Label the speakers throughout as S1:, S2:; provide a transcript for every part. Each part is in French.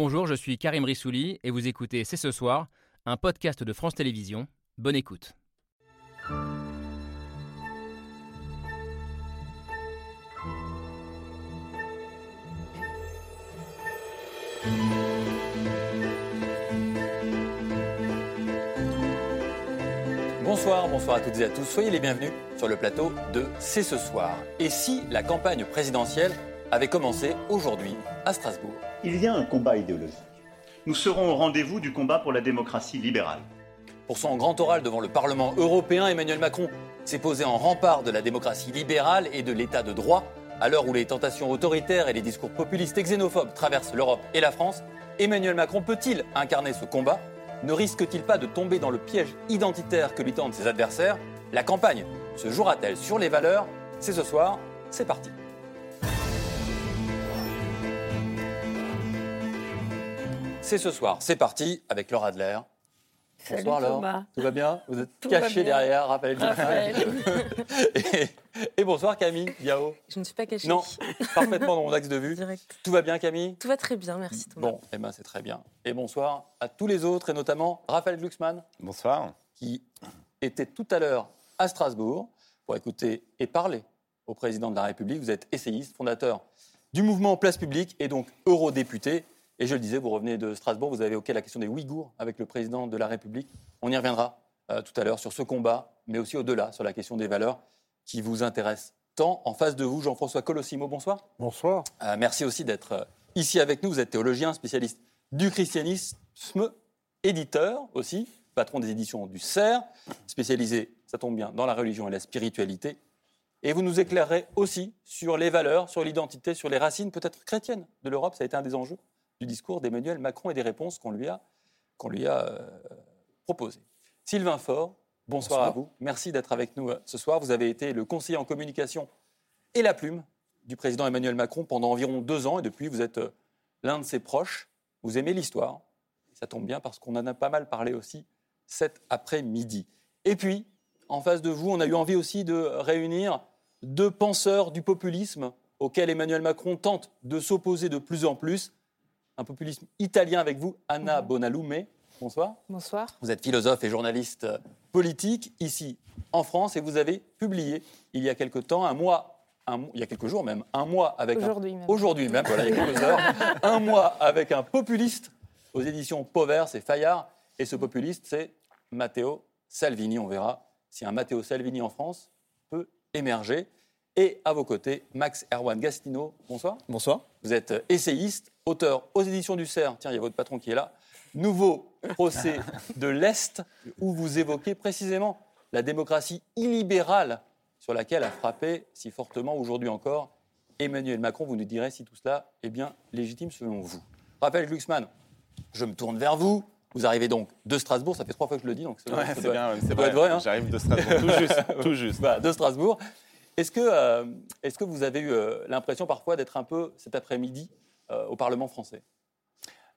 S1: Bonjour, je suis Karim Rissouli et vous écoutez C'est ce soir, un podcast de France Télévisions. Bonne écoute.
S2: Bonsoir, bonsoir à toutes et à tous. Soyez les bienvenus sur le plateau de C'est ce soir. Et si la campagne présidentielle avait commencé aujourd'hui à Strasbourg
S3: Il y a un combat idéologique. Nous serons au rendez-vous du combat pour la démocratie libérale.
S2: Pour son grand oral devant le Parlement européen, Emmanuel Macron s'est posé en rempart de la démocratie libérale et de l'état de droit. À l'heure où les tentations autoritaires et les discours populistes et xénophobes traversent l'Europe et la France, Emmanuel Macron peut-il incarner ce combat? Ne risque-t-il pas de tomber dans le piège identitaire que lui tendent ses adversaires? La campagne se jouera-t-elle sur les valeurs? C'est ce soir, c'est parti. C'est ce soir, c'est parti avec Laura Adler.
S4: Salut
S2: Bonsoir Laure.
S4: Thomas.
S2: Tout va bien Vous êtes
S4: Tout
S2: caché derrière Raphaël.
S4: Raphaël.
S2: et, et bonsoir Camille Diao.
S4: Je ne suis pas cachée.
S2: Non, parfaitement dans mon axe de vue.
S4: Direct.
S2: Tout va bien Camille
S4: Tout va très bien, merci Thomas.
S2: Bon, eh ben c'est très bien. Et bonsoir à tous les autres et notamment Raphaël Glucksmann
S5: Bonsoir.
S2: qui était tout à l'heure à Strasbourg pour écouter et parler au président de la République. Vous êtes essayiste, fondateur du mouvement Place Publique et donc eurodéputé. Et je le disais, vous revenez de Strasbourg, vous avez évoqué la question des Ouïghours avec le président de la République. On y reviendra euh, tout à l'heure sur ce combat, mais aussi au-delà, sur la question des valeurs qui vous intéressent tant. En face de vous, Jean-François Colossimo, bonsoir.
S5: Bonsoir.
S2: Euh, merci aussi d'être euh, ici avec nous. Vous êtes théologien, spécialiste du christianisme, éditeur aussi, patron des éditions du CERF, spécialisé, ça tombe bien, dans la religion et la spiritualité. Et vous nous éclairerez aussi sur les valeurs, sur l'identité, sur les racines peut-être chrétiennes de l'Europe. Ça a été un des enjeux du discours d'Emmanuel Macron et des réponses qu'on lui a, qu'on lui a euh, proposées. Sylvain Faure, bonsoir, à vous. Merci d'être avec nous euh, ce soir. Vous avez été le conseiller en communication et la plume du président Emmanuel Macron pendant environ deux ans et depuis vous êtes euh, l'un de ses proches. Vous aimez l'histoire. Ça tombe bien parce qu'on en a pas mal parlé aussi cet après-midi. Et puis, en face de vous, on a eu envie aussi de réunir deux penseurs du populisme auquel Emmanuel Macron tente de s'opposer de plus en plus. Un populisme italien avec vous, Anna Bonalume. Bonsoir.
S4: Bonsoir.
S2: Vous êtes philosophe et journaliste euh, politique ici en France et vous avez publié il y a quelque temps, un mois, un il y a quelques jours même, un mois avec un-
S4: Aujourd'hui même.
S2: aujourd'hui même, voilà, il y a quelques heures, un mois avec un populiste aux éditions Pauvert, c'est Fayard, et ce populiste c'est Matteo Salvini. On verra si un Matteo Salvini en France peut émerger. Et à vos côtés, Max Erwan Gastino. Bonsoir.
S5: Bonsoir.
S2: Vous êtes euh, essayiste, auteur aux éditions du CERF. Tiens, il y a votre patron qui est là. Nouveau procès de l'Est, où vous évoquez précisément la démocratie illibérale sur laquelle a frappé si fortement aujourd'hui encore Emmanuel Macron. Vous nous direz si tout cela est bien légitime selon vous. Raphaël Glucksmann, je me tourne vers vous. Vous arrivez donc de Strasbourg, ça fait trois fois que je le dis, donc
S5: Ouais, c'est bien, c'est vrai.
S2: vrai. hein.
S5: J'arrive de Strasbourg. tout juste, tout juste.
S2: De Strasbourg. Est-ce que, euh, est-ce que vous avez eu euh, l'impression parfois d'être un peu cet après-midi euh, au Parlement français?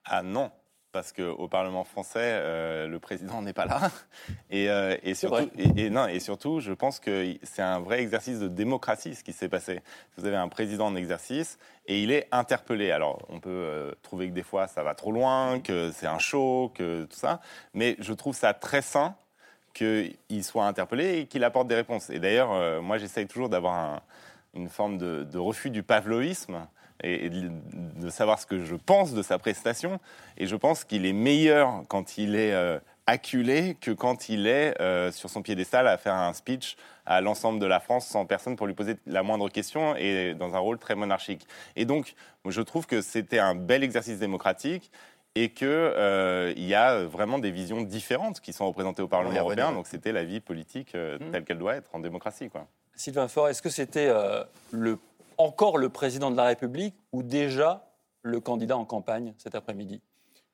S5: Ah non, parce qu'au Parlement français, le président n'est pas là. Et, et surtout,
S2: vrai.
S5: et, et non, et surtout, je pense que c'est un vrai exercice de démocratie ce qui s'est passé. Vous avez un président en exercice et il est interpellé. Alors, on peut trouver que des fois ça va trop loin, que c'est un show, que tout ça, mais je trouve ça très sain qu'il soit interpellé et qu'il apporte des réponses. Et d'ailleurs, euh, moi, j'essaye toujours d'avoir un- une forme de, refus du pavloïsme et, de savoir ce que je pense de sa prestation. Et je pense qu'il est meilleur quand il est euh, acculé que quand il est euh, sur son piédestal à faire un speech à l'ensemble de la France sans personne pour lui poser la moindre question et dans un rôle très monarchique. Et donc, je trouve que c'était un bel exercice démocratique et qu'il euh, y a vraiment des visions différentes qui sont représentées au Parlement européen. Donc c'était la vie politique euh,
S2: Mhm.
S5: telle qu'elle doit être en démocratie. Quoi.
S2: Sylvain Faure, est-ce que c'était euh, le, encore le président de la République ou déjà le candidat en campagne cet après-midi?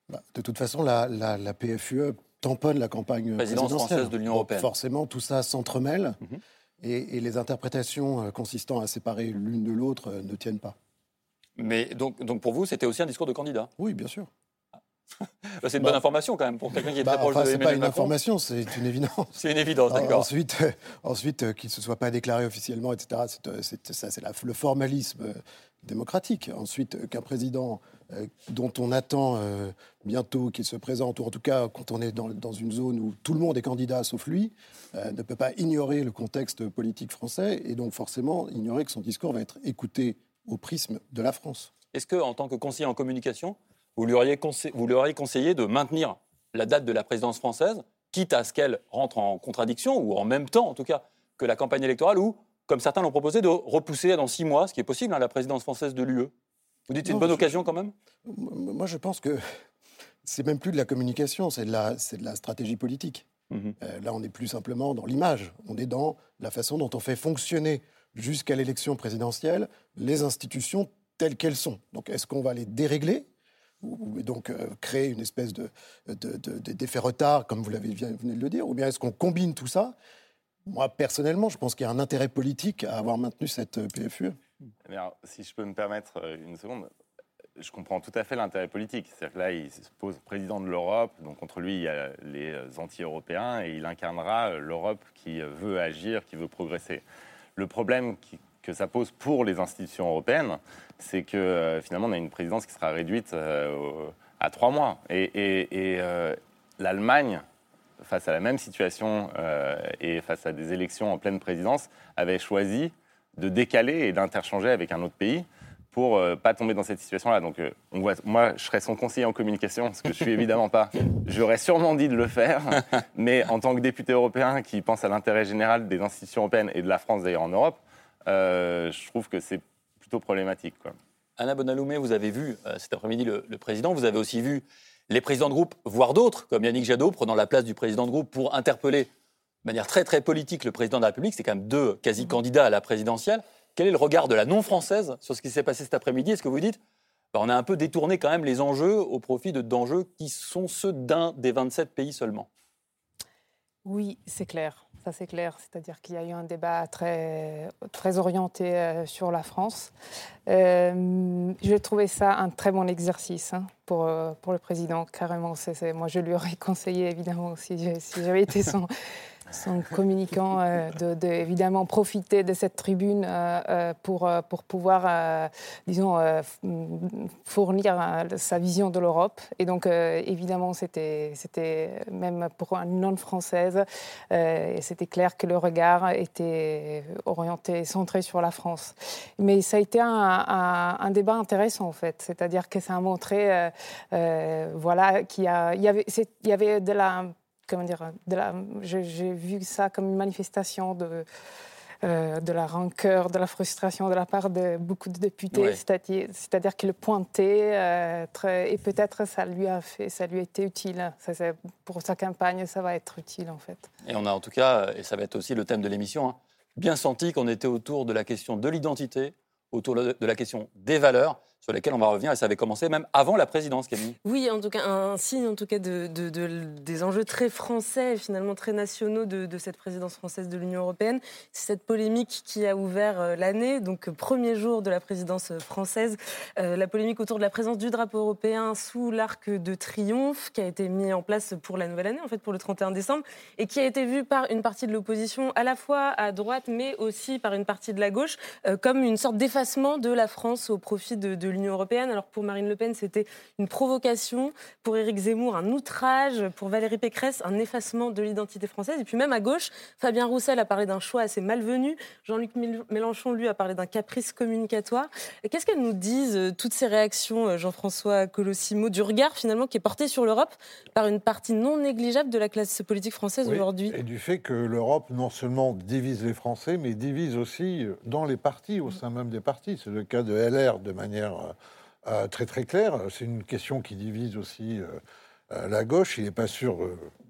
S6: Bah, de toute façon, la, la- la PFUE tamponne la campagne
S2: Présidence
S6: présidentielle.
S2: française de l'Union
S6: Donc,
S2: européenne.
S6: Forcément, tout ça s'entremêle
S2: Mhm.
S6: et, et les interprétations euh, consistant à séparer l'une de l'autre ne tiennent pas.
S2: Mais donc, donc pour vous, c'était aussi un discours de candidat?
S6: Oui, bien sûr.
S2: Bah, C'est une
S6: Bah,
S2: bonne information quand même pour quelqu'un qui est
S6: Bah,
S2: très proche
S6: enfin,
S2: de
S6: c'est pas
S2: Emmanuel
S6: une
S2: Macron.
S6: information, c'est une évidence.
S2: C'est une évidence, d'accord.
S6: Ensuite, euh, ensuite euh, qu'il ne se soit pas déclaré officiellement, etc., c'est, euh, c'est- ça, c'est le formalisme démocratique. Ensuite, qu'un président dont on attend bientôt qu'il se présente, ou en tout cas quand on est dans, dans, une zone où tout le monde est candidat sauf lui, ne peut pas ignorer le contexte politique français et donc forcément ignorer que son discours va être écouté au prisme de la France.
S2: Est-ce que, en tant que conseiller en communication, vous lui auriez, vous lui auriez conseillé de maintenir la date de la présidence française, quitte à ce qu'elle rentre en contradiction, ou en même temps en tout cas, que la campagne électorale, ou, comme certains l'ont proposé, de repousser dans six mois, ce qui est possible, hein, la présidence française de l'UE Vous dites c'est une bonne occasion quand même?
S6: Moi je pense que c'est même plus de la communication, c'est de la, de la stratégie politique. Mhm. Euh, là, on n'est plus simplement dans l'image, on est dans la façon dont on fait fonctionner jusqu'à l'élection présidentielle les institutions telles qu'elles sont. Donc, est-ce qu'on va les dérégler? Donc euh, créer une espèce de, d'effet retard, comme vous l'avez venez de le dire, ou bien est-ce qu'on combine tout ça? Moi, personnellement, je pense qu'il y a un intérêt politique à avoir maintenu cette euh, PFUE.
S5: si je peux me permettre euh, une seconde, je comprends tout à fait l'intérêt politique. C'est-à-dire que là, il se pose président de l'Europe, donc contre lui, il y a les anti-européens, et il incarnera l'Europe qui veut agir, qui veut progresser. Le problème que ça pose pour les institutions européennes, c'est que euh, finalement, on a une présidence qui sera réduite euh, à trois mois. Et, euh, l'Allemagne, face à la même situation et face à des élections en pleine présidence, avait choisi de décaler et d'interchanger avec un autre pays pour ne pas tomber dans cette situation-là. Donc, moi, je serais son conseiller en communication, ce que je suis évidemment pas. J'aurais sûrement dit de le faire, mais en tant que député européen qui pense à l'intérêt général des institutions européennes et de la France d'ailleurs en Europe, je trouve que c'est plutôt problématique. Quoi.
S2: Anna Bonaloumé, vous avez vu euh, cet après-midi le, président, vous avez aussi vu les présidents de groupe, voire d'autres, comme Yannick Jadot, prenant la place du président de groupe pour interpeller de manière très très politique le président de la République. C'est quand même deux quasi-candidats à la présidentielle. Quel est le regard de la non-française sur ce qui s'est passé cet après-midi? Est-ce que vous dites bah, on a un peu détourné quand même les enjeux au profit d'enjeux qui sont ceux d'un des 27 pays seulement?
S7: Oui, c'est clair c'est clair. C'est-à-dire qu'il y a eu un débat très, très orienté euh, sur la France. Euh, J'ai trouvé ça un très bon exercice hein, pour, euh, pour le président, carrément. moi, je lui aurais conseillé, évidemment, si j'avais été son, son communicant, euh, de, évidemment profiter de cette tribune euh, euh, pour, pour pouvoir, disons, fournir sa vision de l'Europe. Et donc, évidemment, c'était même pour une non-française, c'était clair que le regard était orienté, centré sur la France. Mais ça a été un, débat intéressant, en fait. C'est-à-dire que ça a montré, voilà, qu'il y, y, y avait de la comment dire, j'ai vu ça comme une manifestation de, euh, de la rancœur, de la frustration de la part de beaucoup de députés, c'est-à-dire qu'il le pointait euh, très, et peut-être ça lui a fait, ça lui a été utile. Ça, pour sa campagne, ça va être utile en fait.
S2: Et on a en tout cas, et ça va être aussi le thème de l'émission, hein, bien senti qu'on était autour de la question de l'identité, autour de la question des valeurs sur lesquels on va revenir. Et ça avait commencé même avant la présidence, Camille.
S4: Oui, en tout cas, un signe en tout cas de, des enjeux très français, finalement très nationaux de, cette présidence française de l'Union européenne. C'est cette polémique qui a ouvert euh, l'année, donc premier jour de la présidence française, euh, la polémique autour de la présence du drapeau européen sous l'arc de triomphe qui a été mis en place pour la nouvelle année, en fait pour le 31 décembre, et qui a été vu par une partie de l'opposition, à la fois à droite, mais aussi par une partie de la gauche, euh, comme une sorte d'effacement de la France au profit de, de l'Union européenne. Alors pour Marine Le Pen, c'était une provocation. Pour Éric Zemmour, un outrage. Pour Valérie Pécresse, un effacement de l'identité française. Et puis même à gauche, Fabien Roussel a parlé d'un choix assez malvenu. Jean-Luc Mélenchon, lui, a parlé d'un caprice communicatoire. Qu'est-ce qu'elles nous disent, euh, toutes ces réactions, euh, Jean-François Colossimo, du regard finalement qui est porté sur l'Europe par une partie non négligeable de la classe politique française aujourd'hui?
S8: Et du fait que l'Europe non seulement divise les Français, mais divise aussi euh, dans les partis, au sein même des partis. C'est le cas de LR de manière euh, très très clair. C'est une question qui divise aussi euh, euh, la gauche. Il n'est pas sûr,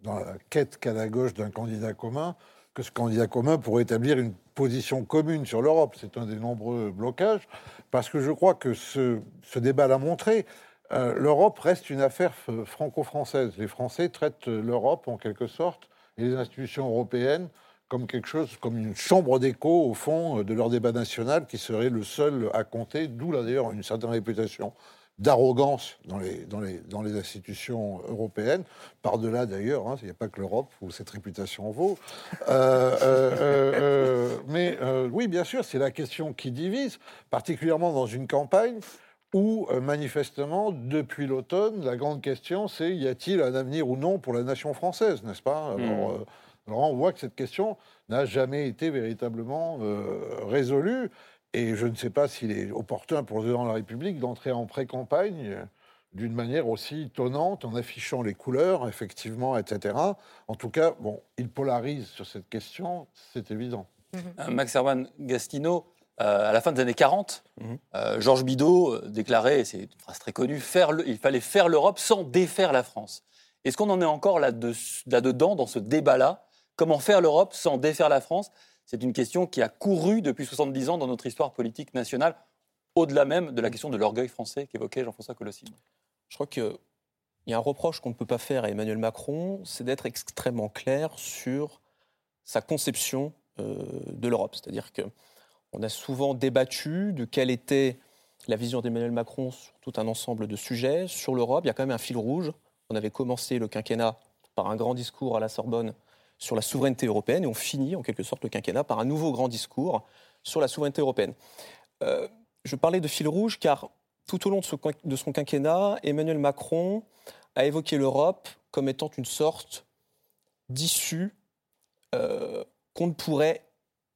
S8: dans la quête qu'a la gauche d'un candidat commun, que ce candidat commun pourrait établir une position commune sur l'Europe. C'est un des nombreux blocages, parce que je crois que ce, ce débat l'a montré. L'Europe reste une affaire franco-française. Les Français traitent l'Europe en quelque sorte et les institutions européennes comme quelque chose, comme une chambre d'écho au fond de leur débat national qui serait le seul à compter, d'où là d'ailleurs une certaine réputation d'arrogance dans les, dans, les, dans les institutions européennes, par-delà d'ailleurs, hein, il n'y a pas que l'Europe où cette réputation vaut. Euh, euh, euh, mais oui, bien sûr, c'est la question qui divise, particulièrement dans une campagne où, manifestement, depuis l'automne, la grande question, c'est y a-t-il un avenir ou non pour la nation française, n'est-ce pas? Hmm. Alors, on voit que cette question n'a jamais été véritablement résolue. Et je ne sais pas s'il est opportun pour le président de la République d'entrer en pré-campagne d'une manière aussi tonnante, en affichant les couleurs, effectivement, etc. En tout cas, bon, il polarise sur cette question, c'est évident.
S2: Euh, Max Herman Gastino, euh, à la fin des années 40, mhm. euh, Georges Bidault déclarait, c'est une phrase très connue, faire il fallait faire l'Europe sans défaire la France. Est-ce qu'on en est encore là-dedans, dans ce débat-là? Comment faire l'Europe sans défaire la France? C'est une question qui a couru depuis 70 ans dans notre histoire politique nationale, au-delà même de la question de l'orgueil français qu'évoquait Jean-François Colossine.
S9: Je crois qu'il y a un reproche qu'on ne peut pas faire à Emmanuel Macron, c'est d'être extrêmement clair sur sa conception euh, de l'Europe. C'est-à-dire qu'on a souvent débattu de quelle était la vision d'Emmanuel Macron sur tout un ensemble de sujets. Sur l'Europe, il y a quand même un fil rouge. On avait commencé le quinquennat par un grand discours à la Sorbonne sur la souveraineté européenne et on finit en quelque sorte le quinquennat par un nouveau grand discours sur la souveraineté européenne. Euh, je parlais de fil rouge car tout au long de, son quinquennat, Emmanuel Macron a évoqué l'Europe comme étant une sorte d'issue euh, qu'on ne pourrait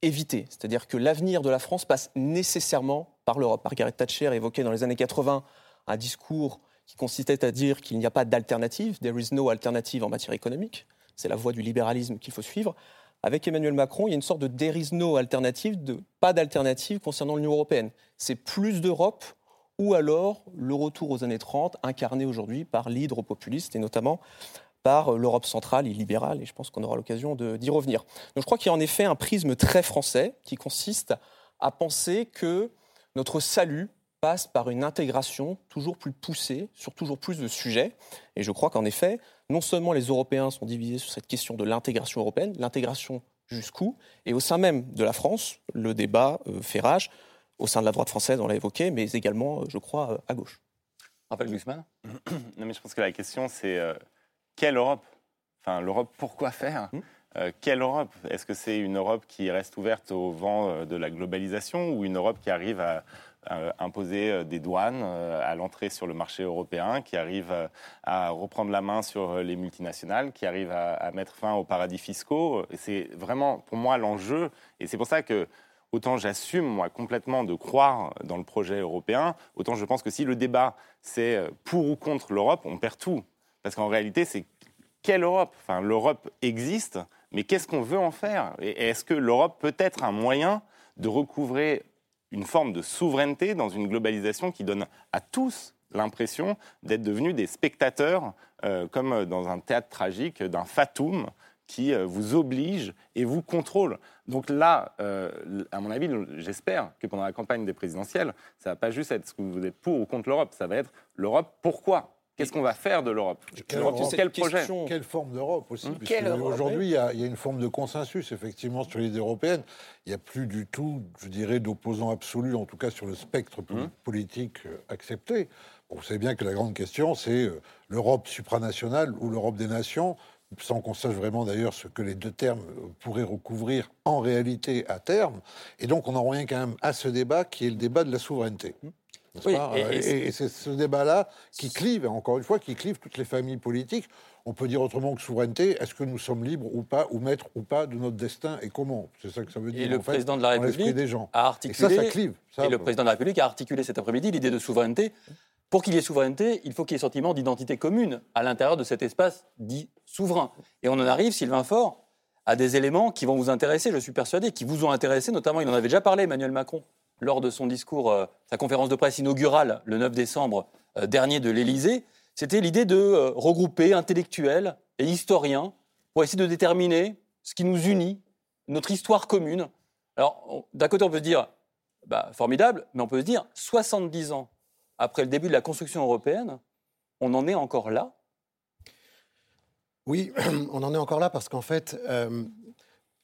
S9: éviter. C'est-à-dire que l'avenir de la France passe nécessairement par l'Europe. Margaret Thatcher évoquait dans les années 80 un discours qui consistait à dire qu'il n'y a pas d'alternative, there is no alternative en matière économique c'est la voie du libéralisme qu'il faut suivre. Avec Emmanuel Macron, il y a une sorte de there is no alternative, de pas d'alternative concernant l'Union européenne. C'est plus d'Europe ou alors le retour aux années 30, incarné aujourd'hui par l'hydre populiste et notamment par l'Europe centrale et libérale, et je pense qu'on aura l'occasion d'y revenir. Donc je crois qu'il y a en effet un prisme très français qui consiste à penser que notre salut passe par une intégration toujours plus poussée sur toujours plus de sujets. Et je crois qu'en effet, non seulement les Européens sont divisés sur cette question de l'intégration européenne, l'intégration jusqu'où, et au sein même de la France, le débat euh, fait rage, au sein de la droite française, on l'a évoqué, mais également, euh, je crois, euh, à gauche.
S2: Raphaël Glucksmann.
S5: Non, mais je pense que la question, c'est quelle Europe? Enfin, l'Europe, pourquoi faire? Hmm quelle Europe? Est-ce que c'est une Europe qui reste ouverte au vent de la globalisation ou une Europe qui arrive à imposer euh, des douanes euh, à l'entrée sur le marché européen, qui arrive à reprendre la main sur les multinationales, qui arrive à, mettre fin aux paradis fiscaux. C'est vraiment pour moi l'enjeu, et c'est pour ça que autant j'assume moi complètement de croire dans le projet européen, autant je pense que si le débat c'est pour ou contre l'Europe, on perd tout. Parce qu'en réalité, c'est quelle Europe? Enfin, l'Europe existe, mais qu'est-ce qu'on veut en faire? Et est-ce que l'Europe peut être un moyen de recouvrer une forme de souveraineté dans une globalisation qui donne à tous l'impression d'être devenus des spectateurs, euh, comme dans un théâtre tragique, d'un fatum qui euh, vous oblige et vous contrôle. Donc là, euh, à mon avis, j'espère que pendant la campagne des présidentielles, ça ne va pas juste être ce que vous êtes pour ou contre l'Europe, ça va être l'Europe pourquoi Qu'est-ce qu'on va faire de l'Europe?
S8: Quel, projet? Quelle forme d'Europe aussi? Hum, Aujourd'hui, il, y, a une forme de consensus, effectivement, sur l'idée européenne. Il n'y a plus du tout, je dirais, d'opposants absolus, en tout cas sur le spectre hum. politique euh, accepté. vous savez bien que la grande question, c'est euh, l'Europe supranationale ou l'Europe des nations, sans qu'on sache vraiment d'ailleurs ce que les deux termes euh, pourraient recouvrir en réalité à terme. Et donc, on en revient quand même à ce débat qui est le débat de la souveraineté. Hum. Oui, et, c'est ce débat-là qui clive, encore une fois, qui clive toutes les familles politiques. On peut dire autrement que souveraineté, est-ce que nous sommes libres ou pas, ou maîtres ou pas de notre destin, et comment? C'est ça que ça veut dire.
S2: Et le président de la République
S8: des gens.
S2: a articulé.
S8: Et ça, ça clive.
S2: et le président de la République a articulé cet après-midi l'idée de souveraineté. Pour qu'il y ait souveraineté, il faut qu'il y ait sentiment d'identité commune à l'intérieur de cet espace dit souverain. Et on en arrive, Sylvain Faure, à des éléments qui vont vous intéresser, je suis persuadé, qui vous ont intéressé, notamment, il en avait déjà parlé, Emmanuel Macron, lors de son discours, euh, sa conférence de presse inaugurale le 9 décembre euh, dernier de l'Élysée, c'était l'idée de euh, regrouper intellectuels et historiens pour essayer de déterminer ce qui nous unit, notre histoire commune. Alors, d'un côté, on peut se dire, bah, formidable, mais on peut se dire, 70 ans après le début de la construction européenne, on en est encore là
S6: Oui, on en est encore là parce qu'en fait,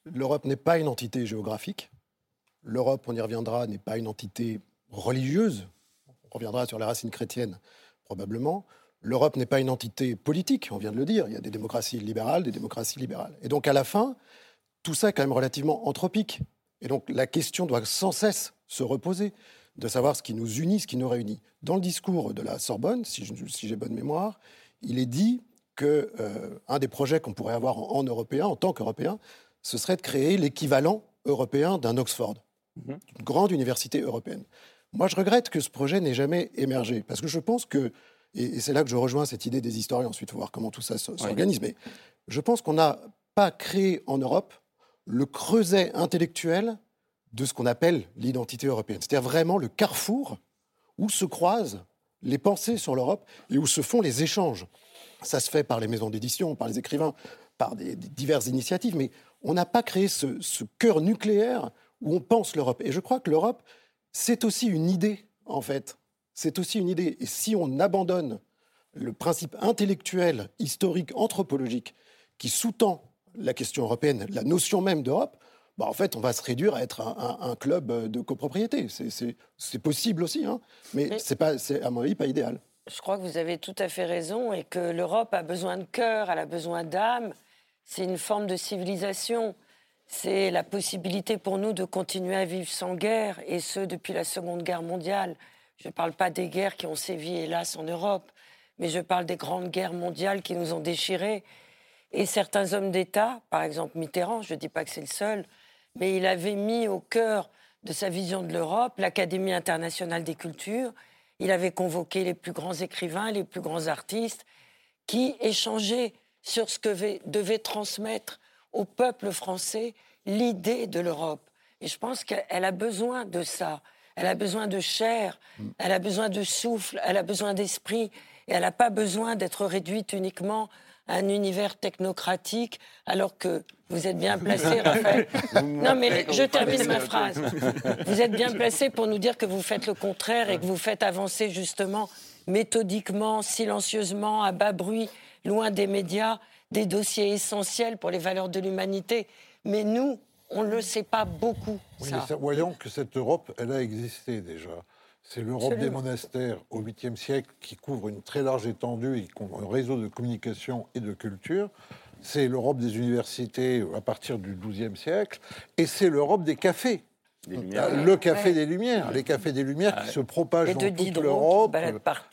S6: l'Europe n'est pas une entité géographique. L'Europe, on y reviendra, n'est pas une entité religieuse. on reviendra sur les racines chrétiennes probablement, l'Europe n'est pas une entité politique, on vient de le dire, il y a des démocraties libérales, des démocraties libérales. Et donc à la fin, tout ça est quand même relativement anthropique. Et donc la question doit sans cesse se reposer de savoir ce qui nous unit, ce qui nous réunit. Dans le discours de la Sorbonne, si, j'ai bonne mémoire, il est dit que euh, des projets qu'on pourrait avoir en, européen, en tant qu'européen, ce serait de créer l'équivalent européen d'un Oxford, mhm. une grande université européenne. Moi, je regrette que ce projet n'ait jamais émergé, parce que je pense que, et, c'est là que je rejoins cette idée des historiens, ensuite, voir comment tout ça s'organise, mais je pense qu'on n'a pas créé en Europe le creuset intellectuel de ce qu'on appelle l'identité européenne. C'est-à-dire vraiment le carrefour où se croisent les pensées sur l'Europe et où se font les échanges. Ça se fait par les maisons d'édition, par les écrivains, par des, diverses initiatives, mais on n'a pas créé ce, ce cœur nucléaire où on pense l'Europe. Et je crois que l'Europe, c'est aussi une idée, en fait. C'est aussi une idée. Et si on abandonne le principe intellectuel, historique, anthropologique qui sous-tend la question européenne, la notion même d'Europe, bah, en fait, on va se réduire à être un, club de copropriété. C'est possible aussi, hein, mais c'est pas, à mon avis, pas idéal.
S10: Je crois que vous avez tout à fait raison et que l'Europe a besoin de cœur, elle a besoin d'âme. C'est une forme de civilisation. C'est la possibilité pour nous de continuer à vivre sans guerre, et ce depuis la Seconde Guerre mondiale. Je ne parle pas des guerres qui ont sévi, hélas, en Europe, mais je parle des grandes guerres mondiales qui nous ont déchirés. Et certains hommes d'État, par exemple Mitterrand, je ne dis pas que c'est le seul, mais il avait mis au cœur de sa vision de l'Europe l'Académie internationale des cultures. Il avait convoqué les plus grands écrivains, les plus grands artistes, qui échangeaient sur ce que devait transmettre au peuple français l'idée de l'Europe. Et je pense qu'elle a besoin de ça. Elle a besoin de chair, elle a besoin de souffle, elle a besoin d'esprit, et elle n'a pas besoin d'être réduite uniquement à un univers technocratique, alors que vous êtes bien placé, Raphaël. Non, mais je termine ma phrase. Vous êtes bien placé pour nous dire que vous faites le contraire et que vous faites avancer justement méthodiquement, silencieusement, à bas bruit, loin des médias, des dossiers essentiels pour les valeurs de l'humanité. Mais nous, on ne le sait pas beaucoup.
S8: voyons que cette Europe, elle a existé déjà. C'est l'Europe des monastères au 8e siècle qui couvre une très large étendue et un réseau de communication et de culture. C'est l'Europe des universités à partir du 12e siècle. Et c'est l'Europe des cafés le Café des Lumières, les Cafés des Lumières qui se propagent dans toute l'Europe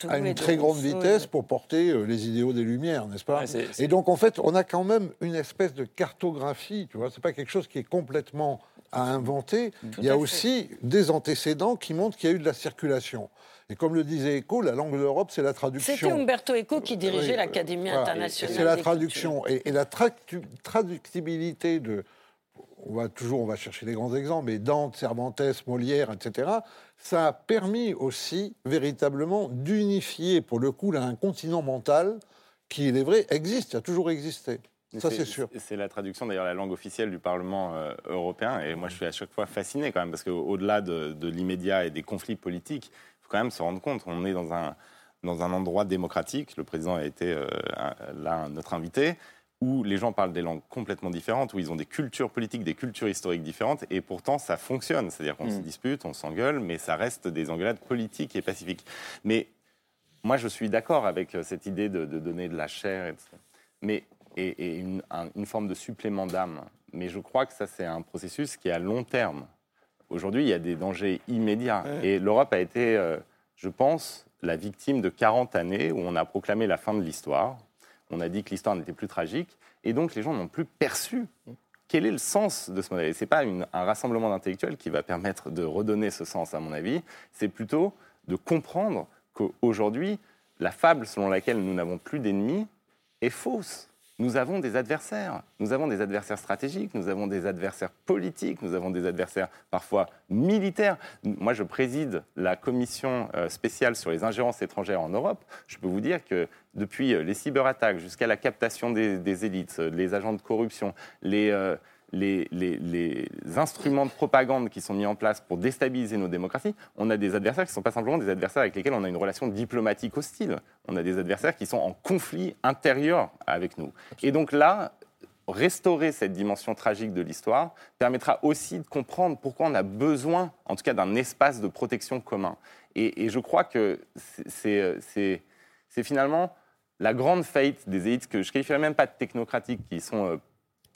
S8: à une très grande vitesse pour porter euh, les idéaux des Lumières, n'est-ce pas? Et donc, en fait, on a quand même une espèce de cartographie, tu vois, c'est pas quelque chose qui est complètement à inventer. Il y a aussi des antécédents qui montrent qu'il y a eu de la circulation. Et comme le disait Eco, la langue de l'Europe, c'est la traduction.
S10: C'était Umberto Eco qui dirigeait l'Académie internationale.
S8: C'est la traduction. Et, et, la traductibilité de, on va toujours on va chercher les grands exemples, mais Dante, Cervantes, Molière, etc., ça a permis aussi véritablement d'unifier, pour le coup, là, un continent mental qui, il est vrai, existe, a toujours existé. Ça, c'est sûr.
S5: C'est la traduction, d'ailleurs, la langue officielle du Parlement euh, européen. Et moi, je suis à chaque fois fasciné, quand même, parce qu'au-delà de, l'immédiat et des conflits politiques, il faut quand même se rendre compte, on est dans un, dans un endroit démocratique. Le président a été euh, là, notre invité où les gens parlent des langues complètement différentes, où ils ont des cultures politiques, des cultures historiques différentes, et pourtant ça fonctionne. C'est-à-dire qu'on se mm. dispute, on s'engueule, mais ça reste des engueulades politiques et pacifiques. Mais moi, je suis d'accord avec euh, cette idée de, donner de la chair, mais, et, une, forme de supplément d'âme. Mais je crois que ça, c'est un processus qui est à long terme. Aujourd'hui, il y a des dangers immédiats. Et l'Europe a été, euh, je pense, la victime de 40 années où on a proclamé la fin de l'histoire, on a dit que l'histoire n'était plus tragique, et donc les gens n'ont plus perçu quel est le sens de ce modèle. Ce n'est pas un rassemblement d'intellectuels qui va permettre de redonner ce sens, à mon avis, c'est plutôt de comprendre qu'aujourd'hui, la fable selon laquelle nous n'avons plus d'ennemis est fausse nous avons des adversaires. Nous avons des adversaires stratégiques, nous avons des adversaires politiques, nous avons des adversaires parfois militaires. Moi, je préside la commission euh, spéciale sur les ingérences étrangères en Europe. Je peux vous dire que depuis euh, les cyberattaques jusqu'à la captation des, élites, euh, les agents de corruption, les les, instruments de propagande qui sont mis en place pour déstabiliser nos démocraties, on a des adversaires qui ne sont pas simplement des adversaires avec lesquels on a une relation diplomatique hostile. On a des adversaires qui sont en conflit intérieur avec nous. Et donc là, restaurer cette dimension tragique de l'histoire permettra aussi de comprendre pourquoi on a besoin, en tout cas, d'un espace de protection commun. Et, je crois que c'est finalement la grande faillite des élites que je qualifierais même pas de technocratiques, qui sont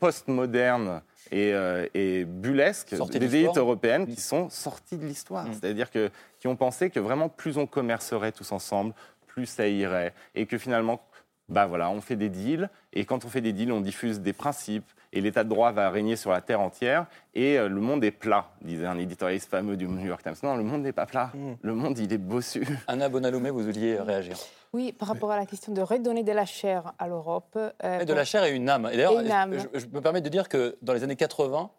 S5: postmodernes et, euh, et bullesques, des élites européennes qui sont sorties de l'histoire. Mm. C'est-à-dire que, qui ont pensé que vraiment plus on commercerait tous ensemble, plus ça irait. Et que finalement, bah voilà, on fait des deals, et quand on fait des deals, on diffuse des principes, et l'état de droit va régner sur la terre entière, et euh, le monde est plat, disait un éditorialiste fameux du New York Times. Non, le monde n'est pas plat, mm. le monde, il est bossu.
S2: Anna Bonalomé, vous vouliez réagir
S7: oui, par rapport à la question de redonner de la chair à l'Europe.
S2: Euh, de la chair et une âme. Et d'ailleurs, je, me permets de dire que dans les années 80,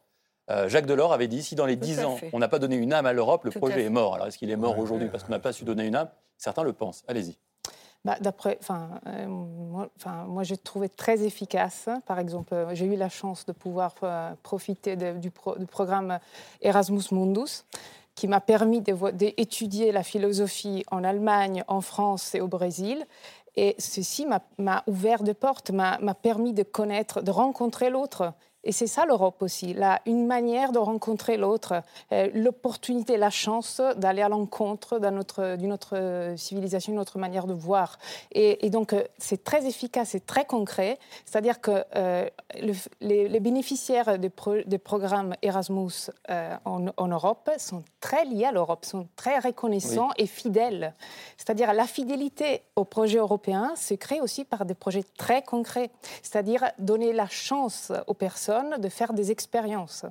S2: euh, Jacques Delors avait dit si dans les 10 ans, on n'a pas donné une âme à l'Europe, le projet est mort. Alors est-ce qu'il est mort aujourd'hui? Parce qu'on n'a pas su donner une âme Certains le pensent. Allez-y.
S7: Bah, D'après, enfin, euh, moi, moi j'ai trouvé très efficace. Par exemple, j'ai eu la chance de pouvoir profiter du, du, programme Erasmus Mundus qui m'a permis d'étudier la philosophie en Allemagne, en France et au Brésil. Et ceci m'a ouvert de portes, m'a permis de connaître, de rencontrer l'autre et c'est ça l'Europe aussi, là, une manière de rencontrer l'autre, euh, l'opportunité, la chance d'aller à l'encontre d'une autre civilisation, une autre manière de voir. Et, donc euh, c'est très efficace et très concret, c'est-à-dire que euh, les, bénéficiaires des, programmes Erasmus en, Europe sont très liés à l'Europe, sont très reconnaissants et fidèles. C'est-à-dire la fidélité au projet européen se crée aussi par des projets très concrets, c'est-à-dire donner la chance aux personnes de faire des expériences,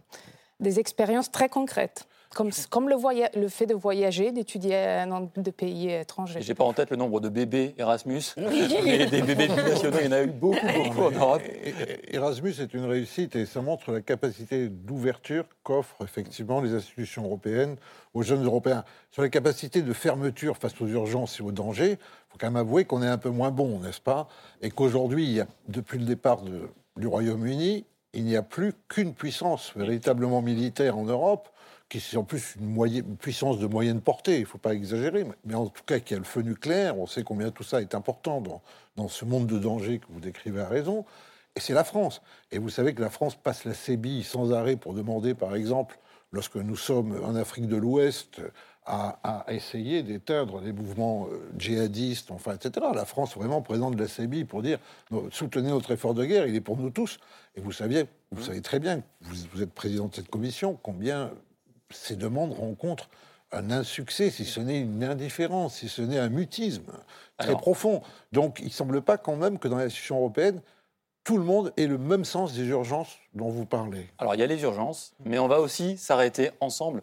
S7: des expériences très concrètes. Comme, comme le, le, fait de voyager, d'étudier dans des pays étrangers.
S2: J'ai pas en tête le nombre de bébés Erasmus, mais des bébés nationaux, il y en a eu beaucoup, beaucoup en Europe.
S8: Erasmus est une réussite et ça montre la capacité d'ouverture qu'offrent effectivement les institutions européennes aux jeunes Européens. Sur les capacités de fermeture face aux urgences et aux dangers, il faut quand même avouer qu'on est un peu moins bon, n'est-ce pas? Et qu'aujourd'hui, depuis le départ de, du Royaume-Uni, il n'y a plus qu'une puissance véritablement militaire en Europe, qui est en plus une, puissance de moyenne portée, il ne faut pas exagérer, mais en tout cas qui a le feu nucléaire, on sait combien tout ça est important dans, dans ce monde de danger que vous décrivez à raison, et c'est la France. Et vous savez que la France passe la sébille sans arrêt pour demander, par exemple, lorsque nous sommes en Afrique de l'Ouest, à, essayer d'éteindre des mouvements euh, djihadistes, enfin, etc. La France vraiment présente la CBI pour dire soutenez notre effort de guerre, il est pour nous tous. Et vous saviez, vous savez très bien, vous, vous êtes président de cette commission, combien ces demandes rencontrent un insuccès, si ce n'est une indifférence, si ce n'est un mutisme très profond. Donc il ne semble pas quand même que dans l'institution européenne, tout le monde ait le même sens des urgences dont vous parlez.
S2: Alors il y a les urgences, mais on va aussi s'arrêter ensemble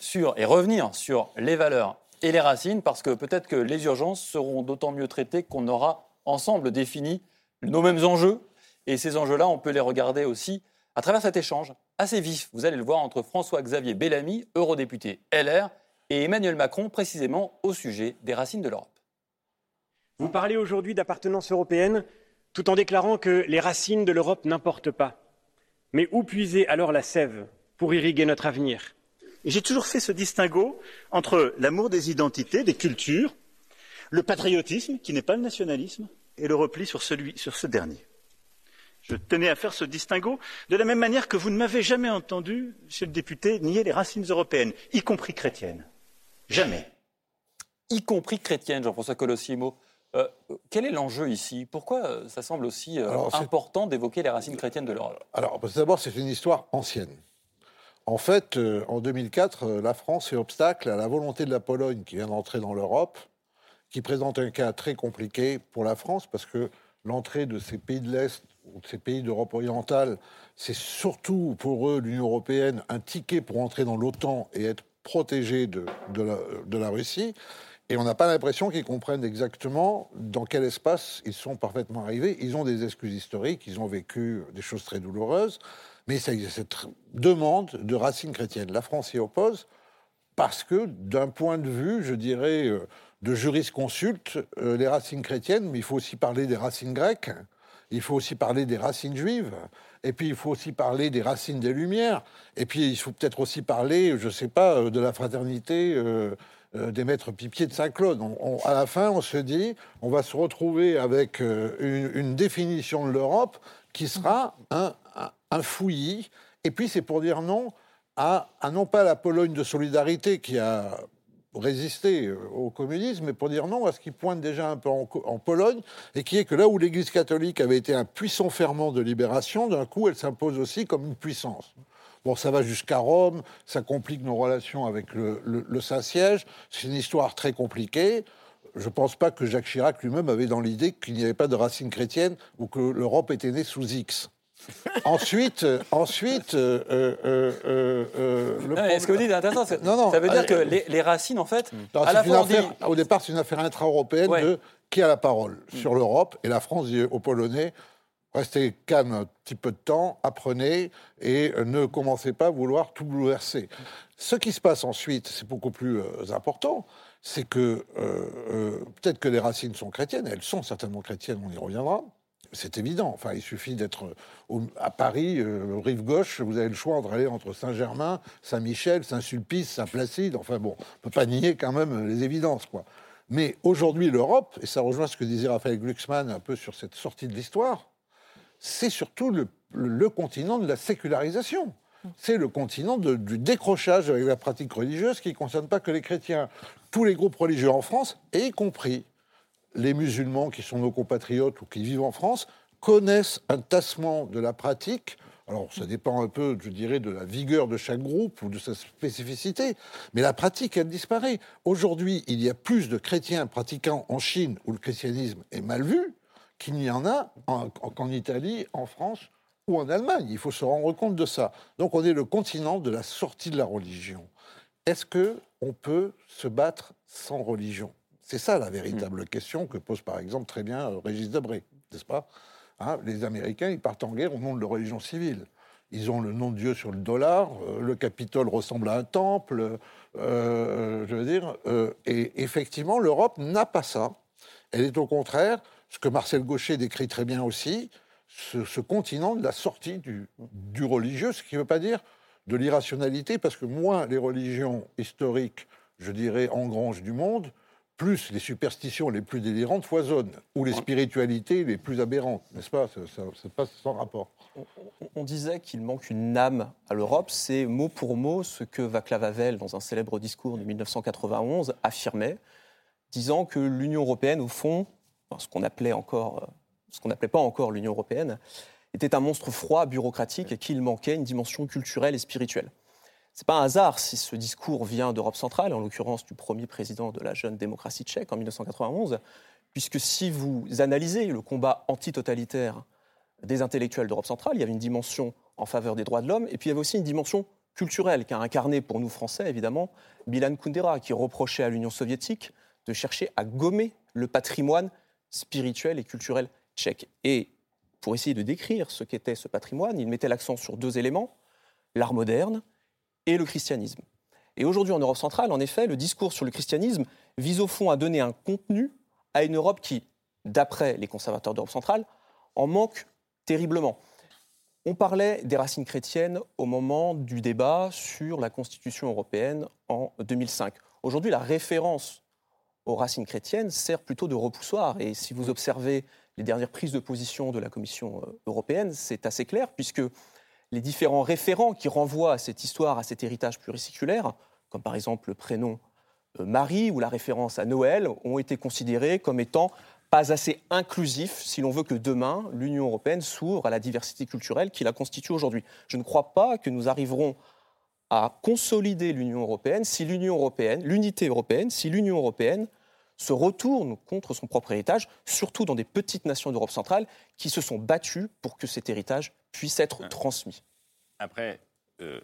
S2: sur, et revenir sur les valeurs et les racines, parce que peut-être que les urgences seront d'autant mieux traitées qu'on aura ensemble défini nos mêmes enjeux. Et ces enjeux-là, on peut les regarder aussi à travers cet échange assez vif, vous allez le voir, entre François-Xavier Bellamy, eurodéputé LR, et Emmanuel Macron, précisément au sujet des racines de l'Europe.
S11: Vous parlez aujourd'hui d'appartenance européenne tout en déclarant que les racines de l'Europe n'importent pas. Mais où puiser alors la sève pour irriguer notre avenir?
S3: Et j'ai toujours fait ce distinguo entre l'amour des identités, des cultures, le patriotisme, qui n'est pas le nationalisme, et le repli sur, celui, sur ce dernier. Je tenais à faire ce distinguo de la même manière que vous ne m'avez jamais entendu, monsieur le député, nier les racines européennes, y compris chrétiennes. Jamais.
S2: Y compris chrétiennes, Jean-François Colossimo. Euh, quel est l'enjeu ici? Pourquoi euh, ça semble aussi euh, important d'évoquer les racines chrétiennes de l'Europe?
S8: Alors, d'abord, c'est une histoire ancienne. En fait, euh, en 2004, euh, la France fait obstacle à la volonté de la Pologne qui vient d'entrer dans l'Europe, qui présente un cas très compliqué pour la France parce que l'entrée de ces pays de l'Est ces pays d'Europe orientale, c'est surtout pour eux, l'Union européenne, un ticket pour entrer dans l'OTAN et être protégé de, la, Russie. Et on n'a pas l'impression qu'ils comprennent exactement dans quel espace ils sont parfaitement arrivés. Ils ont des excuses historiques, ils ont vécu des choses très douloureuses. Mais cette demande de racines chrétiennes. La France s'y oppose parce que, d'un point de vue, je dirais, euh, de jurisconsulte, euh, les racines chrétiennes, mais il faut aussi parler des racines grecques, il faut aussi parler des racines juives, et puis il faut aussi parler des racines des Lumières, et puis il faut peut-être aussi parler, je ne sais pas, euh, de la fraternité d'émettre pipier de Saint-Claude. à la fin, on se dit, on va se retrouver avec une, définition de l'Europe qui sera un, un fouillis. Et puis, c'est pour dire non à, non pas la Pologne de solidarité qui a résisté euh, au communisme, mais pour dire non à ce qui pointe déjà un peu en, Pologne, et qui est que là où l'Église catholique avait été un puissant ferment de libération, d'un coup, elle s'impose aussi comme une puissance. Bon, ça va jusqu'à Rome, ça complique nos relations avec le, le Saint-Siège, c'est une histoire très compliquée. Je ne pense pas que Jacques Chirac lui-même avait dans l'idée qu'il n'y avait pas de racines chrétiennes ou que l'Europe était née sous X ensuite, ensuite, euh, euh,
S2: euh, ce que vous dites est intéressant. Non, non, ça veut dire que les, racines, en fait,
S8: à la fois au départ, c'est une affaire intra-européenne de qui a la parole mm. sur l'Europe. Et la France dit aux Polonais restez calme un petit peu de temps, apprenez et ne commencez pas à vouloir tout bouleverser. Ce qui se passe ensuite, c'est beaucoup plus important, c'est que peut-être que les racines sont chrétiennes, elles sont certainement chrétiennes, on y reviendra c'est évident. Enfin, il suffit d'être à Paris, euh, rive gauche, vous avez le choix entre aller entre Saint-Germain, Saint-Michel, Saint-Sulpice, Saint-Placide. Enfin bon, on peut pas nier quand même les évidences, quoi. Mais aujourd'hui, l'Europe, et ça rejoint ce que disait Raphaël Glucksmann un peu sur cette sortie de l'histoire, c'est surtout le, continent de la sécularisation. C'est le continent du décrochage avec la pratique religieuse qui ne concerne pas que les chrétiens. Tous les groupes religieux en France, y compris les musulmans qui sont nos compatriotes ou qui vivent en France connaissent un tassement de la pratique. Alors, ça dépend un peu, je dirais, de la vigueur de chaque groupe ou de sa spécificité, mais la pratique, elle disparaît. Aujourd'hui, il y a plus de chrétiens pratiquants en Chine, où le christianisme est mal vu, qu'il n'y en a qu'en Italie, en France ou en Allemagne. Il faut se rendre compte de ça. Donc, on est le continent de la sortie de la religion. Est-ce que on peut se battre sans religion? C'est ça la véritable question que pose par exemple très bien euh, Régis Debré, n'est-ce pas? Hein, Les Américains, ils partent en guerre au nom de leur religion civile. Ils ont le nom de Dieu sur le dollar, euh, le Capitole ressemble à un temple, euh, je veux dire. et effectivement, l'Europe n'a pas ça. Elle est au contraire, ce que Marcel Gaucher décrit très bien aussi, ce, continent de la sortie du, du religieux, ce qui ne veut pas dire de l'irrationalité, parce que moins les religions historiques, je dirais, engrangent du monde, plus les superstitions les plus délirantes foisonnent, ou les spiritualités les plus aberrantes, n'est-ce pas? C'est pas sans rapport.
S9: On, disait qu'il manque une âme à l'Europe. C'est mot pour mot ce que Václav Havel, dans un célèbre discours de 1991, affirmait, disant que l'Union européenne, au fond, ce qu'on appelait encore, ce qu'on n'appelait pas encore l'Union européenne, était un monstre froid, bureaucratique, et qu'il manquait une dimension culturelle et spirituelle. C'est pas un hasard si ce discours vient d'Europe centrale, en l'occurrence du premier président de la jeune démocratie tchèque en 1991, puisque si vous analysez le combat antitotalitaire des intellectuels d'Europe centrale, il y avait une dimension en faveur des droits de l'homme, et puis il y avait aussi une dimension culturelle qu'a incarné pour nous Français, évidemment, Milan Kundera, qui reprochait à l'Union soviétique de chercher à gommer le patrimoine spirituel et culturel tchèque. Et pour essayer de décrire ce qu'était ce patrimoine, il mettait l'accent sur deux éléments, l'art moderne et le christianisme. Et aujourd'hui, en Europe centrale, en effet, le discours sur le christianisme vise au fond à donner un contenu à une Europe qui, d'après les conservateurs d'Europe centrale, en manque terriblement. On parlait des racines chrétiennes au moment du débat sur la Constitution européenne en 2005. Aujourd'hui, la référence aux racines chrétiennes sert plutôt de repoussoir. Et si vous observez les dernières prises de position de la Commission euh, européenne, c'est assez clair, puisque les différents référents qui renvoient à cette histoire, à cet héritage pluriséculaire, comme par exemple le prénom euh, Marie ou la référence à Noël, ont été considérés comme étant pas assez inclusifs si l'on veut que demain l'Union européenne s'ouvre à la diversité culturelle qui la constitue aujourd'hui. Je ne crois pas que nous arriverons à consolider l'Union européenne si l'Union européenne, l'unité européenne, si l'Union européenne se retourne contre son propre héritage, surtout dans des petites nations d'Europe centrale qui se sont battues pour que cet héritage puisse être transmis.
S5: Après, euh,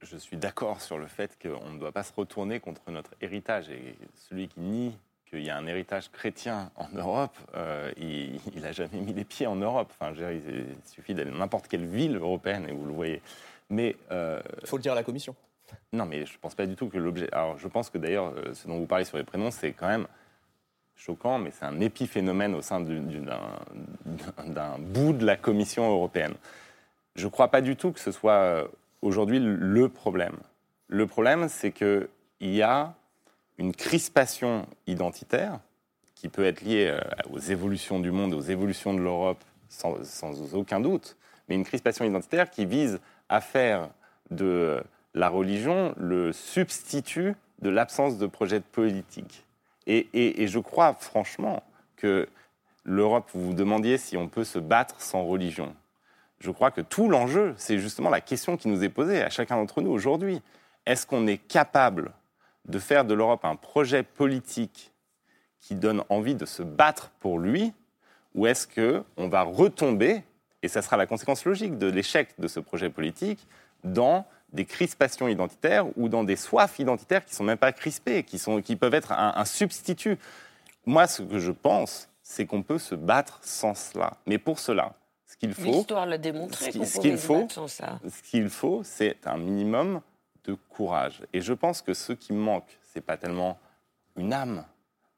S5: je suis d'accord sur le fait qu'on ne doit pas se retourner contre notre héritage. Et celui qui nie qu'il y a un héritage chrétien en Europe, euh, il n'a jamais mis les pieds en Europe. Enfin, il, suffit d'aller dans n'importe quelle ville européenne et vous le voyez.
S9: Mais il euh, faut le dire à la Commission.
S5: Non, mais je ne pense pas du tout que l'objet. Alors, je pense que d'ailleurs, ce dont vous parlez sur les prénoms, c'est quand même choquant, mais c'est un épiphénomène au sein d'un bout de la Commission européenne. Je ne crois pas du tout que ce soit euh, aujourd'hui le problème. Le problème, c'est qu'il y a une crispation identitaire qui peut être liée euh, aux évolutions du monde, aux évolutions de l'Europe, sans, sans, aucun doute, mais une crispation identitaire qui vise à faire de la religion le substitut de l'absence de projet politique. Et, je crois franchement que l'Europe, vous vous demandiez si on peut se battre sans religion. Je crois que tout l'enjeu, c'est justement la question qui nous est posée à chacun d'entre nous aujourd'hui. Est-ce qu'on est capable de faire de l'Europe un projet politique qui donne envie de se battre pour lui, ou est-ce qu'on va retomber, et ça sera la conséquence logique de l'échec de ce projet politique, dans des crispations identitaires ou dans des soifs identitaires qui ne sont même pas crispées, qui, sont, qui peuvent être un, un substitut. Moi, ce que je pense, c'est qu'on peut se battre sans cela. Mais pour cela, ce qu'il faut,
S10: l'histoire l'a démontré.
S5: Ce qu'il faut, ce qu'il faut, c'est un minimum de courage. Et je pense que ce qui manque, c'est pas tellement une âme,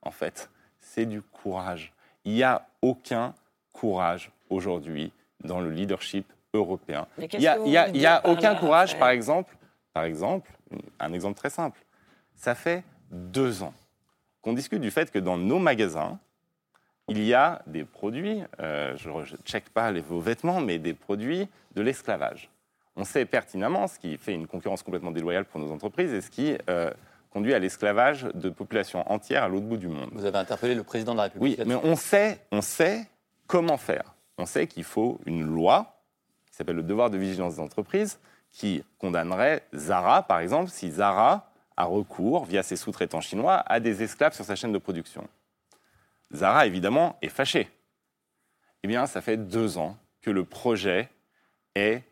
S5: en fait, c'est du courage. Il n'y a aucun courage aujourd'hui dans le leadership européen. Il n'y a, y a, y a aucun courage, par exemple, par exemple, un exemple très simple. Ça fait deux ans qu'on discute du fait que dans nos magasins, il y a des produits, euh, je ne check pas les, vos vêtements, mais des produits de l'esclavage. On sait pertinemment ce qui fait une concurrence complètement déloyale pour nos entreprises et ce qui euh, conduit à l'esclavage de populations entières à l'autre bout du monde.
S2: Vous avez interpellé le président de la République.
S5: Oui, mais on sait, on sait comment faire. On sait qu'il faut une loi s'appelle le devoir de vigilance des entreprises qui condamnerait Zara, par exemple, si Zara a recours, via ses sous-traitants chinois, à des esclaves sur sa chaîne de production. Zara, évidemment, est fâché. Eh bien, ça fait deux ans que le projet est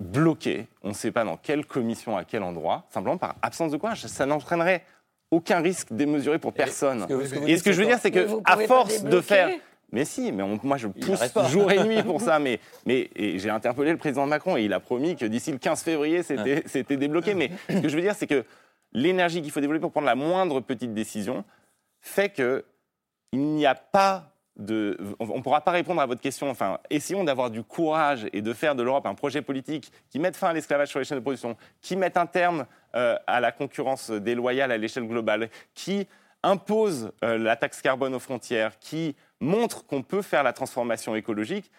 S5: bloqué. On ne sait pas dans quelle commission, à quel endroit, simplement par absence de courage. Ça n'entraînerait aucun risque démesuré pour personne. Et ce que, je veux dire, c'est que à force de faire mais si, mais moi je pousse jour et nuit pour ça. Mais, mais j'ai interpellé le président Macron et il a promis que d'ici le 15 février, c'était débloqué. Mais ce que je veux dire, c'est que l'énergie qu'il faut développer pour prendre la moindre petite décision fait que il n'y a pas de, on ne pourra pas répondre à votre question. Enfin, essayons d'avoir du courage et de faire de l'Europe un projet politique qui mette fin à l'esclavage sur les chaînes de production, qui mette un terme euh, à la concurrence déloyale à l'échelle globale, qui impose euh, la taxe carbone aux frontières, qui montre qu'on peut faire la transformation écologique.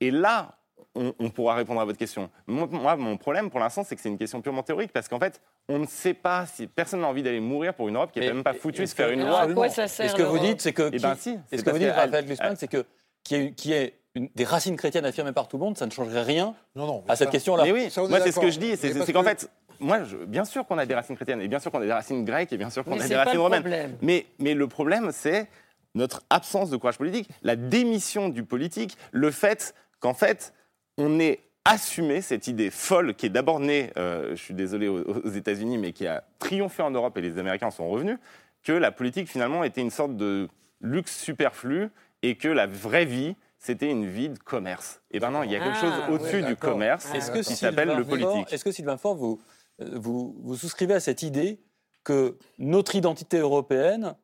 S5: Et là, on, pourra répondre à votre question. Moi, mon problème pour l'instant, c'est que c'est une question purement théorique, parce qu'en fait, on ne sait pas si personne n'a envie d'aller mourir pour une Europe qui n'est même pas foutue de se faire une loi.
S10: quoi ça sert
S2: Et ce que vous dites, c'est que.
S5: Eh ben, si,
S2: ce que vous dites, Raphaël Glucksmann, c'est que qui est, des racines chrétiennes affirmées par tout le monde, ça ne changerait rien
S8: non, non,
S2: à cette question-là.
S5: Mais oui, moi, c'est ce que je dis, c'est qu'en fait, moi, bien sûr qu'on a des racines chrétiennes, et bien sûr qu'on a des racines grecques, et bien sûr qu'on a des racines romaines. Mais, mais le problème, c'est notre absence de courage politique, la démission du politique, le fait qu'en fait, on est assumer cette idée folle qui est d'abord née, euh, je suis désolé, aux, États-Unis, mais qui a triomphé en Europe et les Américains sont revenus, que la politique finalement était une sorte de luxe superflu et que la vraie vie, c'était une vie de commerce. Et maintenant, il y a quelque chose ah, au-dessus du commerce ah, qui s'appelle le politique?
S2: Est-ce que Sylvain Faure, vous, euh, vous, vous souscrivez à cette idée que notre identité européenne,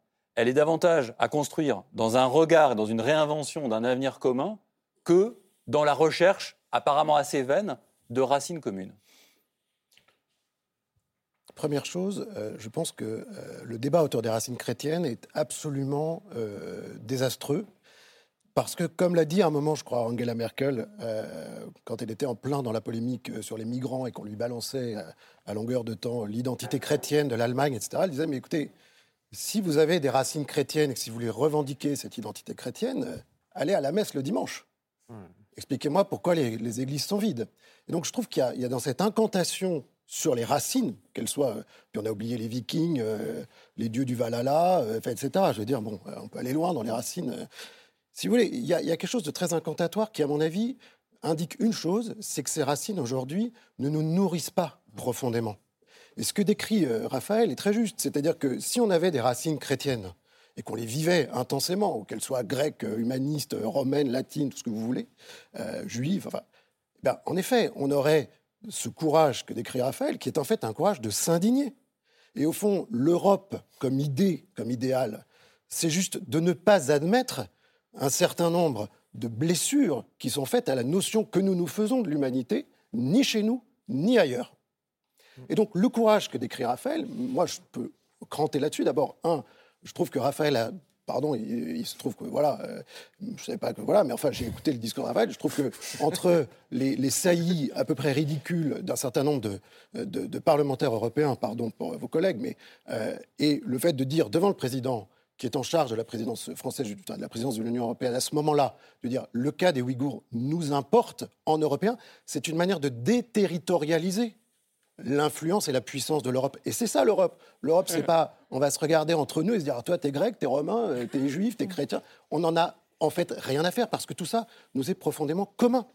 S2: elle est davantage à construire dans un regard, dans une réinvention d'un avenir commun, que dans la recherche apparemment assez vaine de racines communes
S6: Première chose, euh, je pense que euh, le débat autour des racines chrétiennes est absolument euh, désastreux. Parce que, comme l'a dit à un moment, je crois, Angela Merkel, quand elle était en plein dans la polémique sur les migrants et qu'on lui balançait à longueur de temps l'identité chrétienne de l'Allemagne, etc., elle disait, mais écoutez, si vous avez des racines chrétiennes et que si vous voulez revendiquer cette identité chrétienne, allez à la messe le dimanche. Expliquez-moi pourquoi les, églises sont vides. Et donc je trouve qu'il y, a dans cette incantation sur les racines, qu'elles soient, euh, puis on a oublié les vikings, euh, les dieux du Valhalla, euh, etc. Je veux dire, bon, on peut aller loin dans les racines. Si vous voulez, il y, a, quelque chose de très incantatoire qui, à mon avis, indique une chose, c'est que ces racines aujourd'hui ne nous nourrissent pas profondément. Et ce que décrit Raphaël est très juste, c'est-à-dire que si on avait des racines chrétiennes, et qu'on les vivait intensément, qu'elles soient grecques, humanistes, romaines, latines, tout ce que vous voulez, euh, juives, eh ben, en effet, on aurait ce courage que décrit Raphaël, qui est en fait un courage de s'indigner. Et au fond, l'Europe comme idée, comme idéal, c'est juste de ne pas admettre un certain nombre de blessures qui sont faites à la notion que nous nous faisons de l'humanité, ni chez nous, ni ailleurs. Et donc le courage que décrit Raphaël, moi je peux cranter là-dessus. D'abord, un, je trouve que Raphaël a pardon, il, se trouve que voilà, euh, je savais pas que voilà, mais enfin j'ai écouté le discours Raphaël. Je trouve que entre les, saillies à peu près ridicules d'un certain nombre de, de, parlementaires européens, pardon pour vos collègues, mais euh, et le fait de dire devant le président qui est en charge de la présidence française, de la présidence de l'Union européenne à ce moment-là, de dire le cas des Ouïghours nous importe en européen, c'est une manière de déterritorialiser l'influence et la puissance de l'Europe. Et c'est ça l'Europe. L'Europe, c'est pas on va se regarder entre nous et se dire ah, toi t'es grec, t'es romain, euh, t'es juif, t'es chrétien. On en a en fait rien à faire parce que tout ça nous est profondément commun.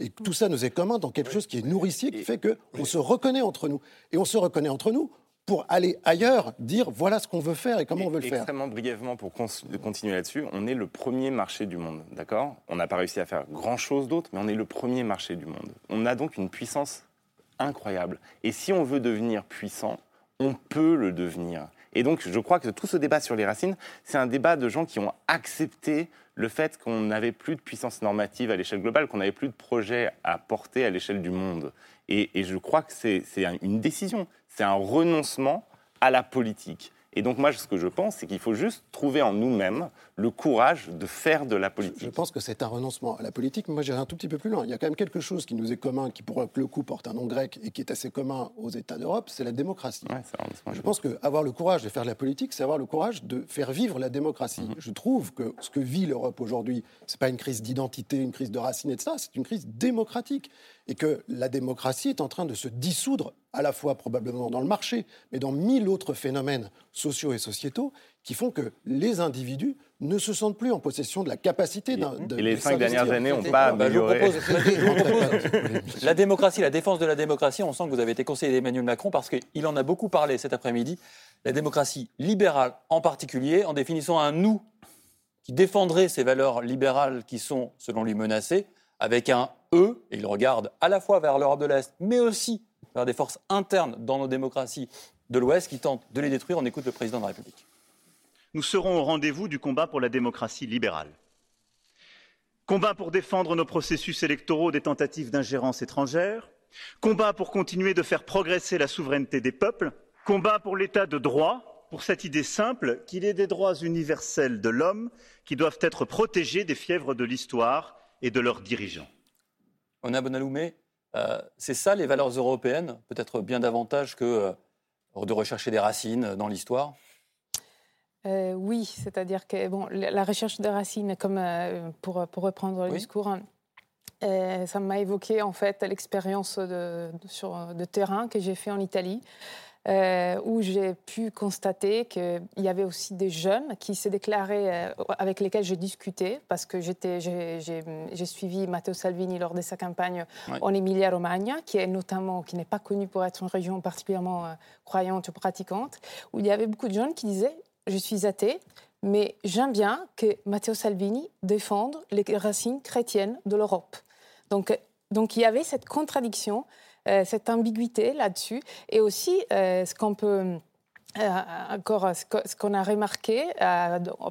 S6: Et tout ça nous est commun dans quelque chose qui est nourricier, qui fait qu'on se reconnaît entre nous. Et on se reconnaît entre nous pour aller ailleurs, dire voilà ce qu'on veut faire et comment on veut le faire.
S5: Extrêmement brièvement, pour continuer là-dessus, on est le premier marché du monde, d'accord? On n'a pas réussi à faire grand-chose d'autre, mais on est le premier marché du monde. On a donc une puissance incroyable. Et si on veut devenir puissant, on peut le devenir. Et donc, je crois que tout ce débat sur les racines, c'est un débat de gens qui ont accepté le fait qu'on n'avait plus de puissance normative à l'échelle globale, qu'on n'avait plus de projet à porter à l'échelle du monde. Et, et, je crois que c'est une décision, c'est un renoncement à la politique. Et donc moi, ce que je pense, c'est qu'il faut juste trouver en nous-mêmes le courage de faire de la politique.
S6: Je pense que c'est un renoncement à la politique, mais moi j'irai un tout petit peu plus loin. Il y a quand même quelque chose qui nous est commun, qui pour le coup porte un nom grec et qui est assez commun aux États d'Europe, c'est la démocratie. je pense qu'avoir le courage de faire de la politique, c'est avoir le courage de faire vivre la démocratie. Mhm. Je trouve que ce que vit l'Europe aujourd'hui, c'est pas une crise d'identité, une crise de racines et de ça, c'est une crise démocratique et que la démocratie est en train de se dissoudre à la fois probablement dans le marché, mais dans mille autres phénomènes sociaux et sociétaux qui font que les individus ne se sentent plus en possession de la capacité d'un.
S5: Et les cinq dernières années n'ont pas bah, amélioré.
S2: la démocratie, la défense de la démocratie. On sent que vous avez été conseiller d'Emmanuel Macron parce qu'il en a beaucoup parlé cet après-midi. La démocratie libérale en particulier, en définissant un nous qui défendrait ces valeurs libérales qui sont, selon lui, menacées, avec un E, et il regarde à la fois vers l'Europe de l'Est, mais aussi vers des forces internes dans nos démocraties de l'Ouest qui tentent de les détruire. On écoute le président de la République.
S3: Nous serons au rendez-vous du combat pour la démocratie libérale. Combat pour défendre nos processus électoraux des tentatives d'ingérence étrangère. Combat pour continuer de faire progresser la souveraineté des peuples. Combat pour l'état de droit, pour cette idée simple qu'il est des droits universels de l'homme qui doivent être protégés des fièvres de l'histoire et de leurs dirigeants.
S2: On a Bonaloumé, euh, c'est ça les valeurs européennes, peut-être bien davantage que euh, de rechercher des racines dans l'histoire
S7: euh, Oui, c'est-à-dire que bon, la recherche des racines, comme pour, pour, reprendre le discours, hein, ça m'a évoqué en fait l'expérience de, de, terrain que j'ai fait en Italie. Euh, où j'ai pu constater qu'il y avait aussi des jeunes qui se déclaraient, euh, avec lesquels j'ai discuté, parce que j'ai suivi Matteo Salvini lors de sa campagne en Emilia-Romagna, qui est notamment, qui n'est pas connue pour être une région particulièrement euh, croyante ou pratiquante, où il y avait beaucoup de jeunes qui disaient Je suis athée, mais j'aime bien que Matteo Salvini défende les racines chrétiennes de l'Europe. Donc, donc il y avait cette contradiction cette ambiguïté là-dessus. Et aussi, euh, ce qu'on peut... Euh, encore ce qu'on a remarqué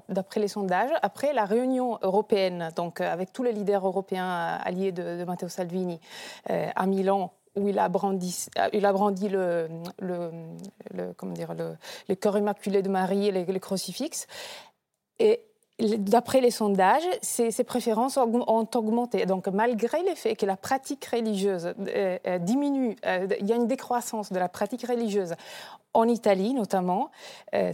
S7: d'après les sondages, après la réunion européenne, donc avec tous les leaders européens alliés de, Matteo Salvini à Milan, où il a brandi, le, le, comment dire, le, corps immaculé de Marie et les crucifixes. Et D'après les sondages, ses, préférences ont augmenté. Donc, malgré le fait que la pratique religieuse euh, euh, diminue, euh, il y a une décroissance de la pratique religieuse en Italie notamment, euh,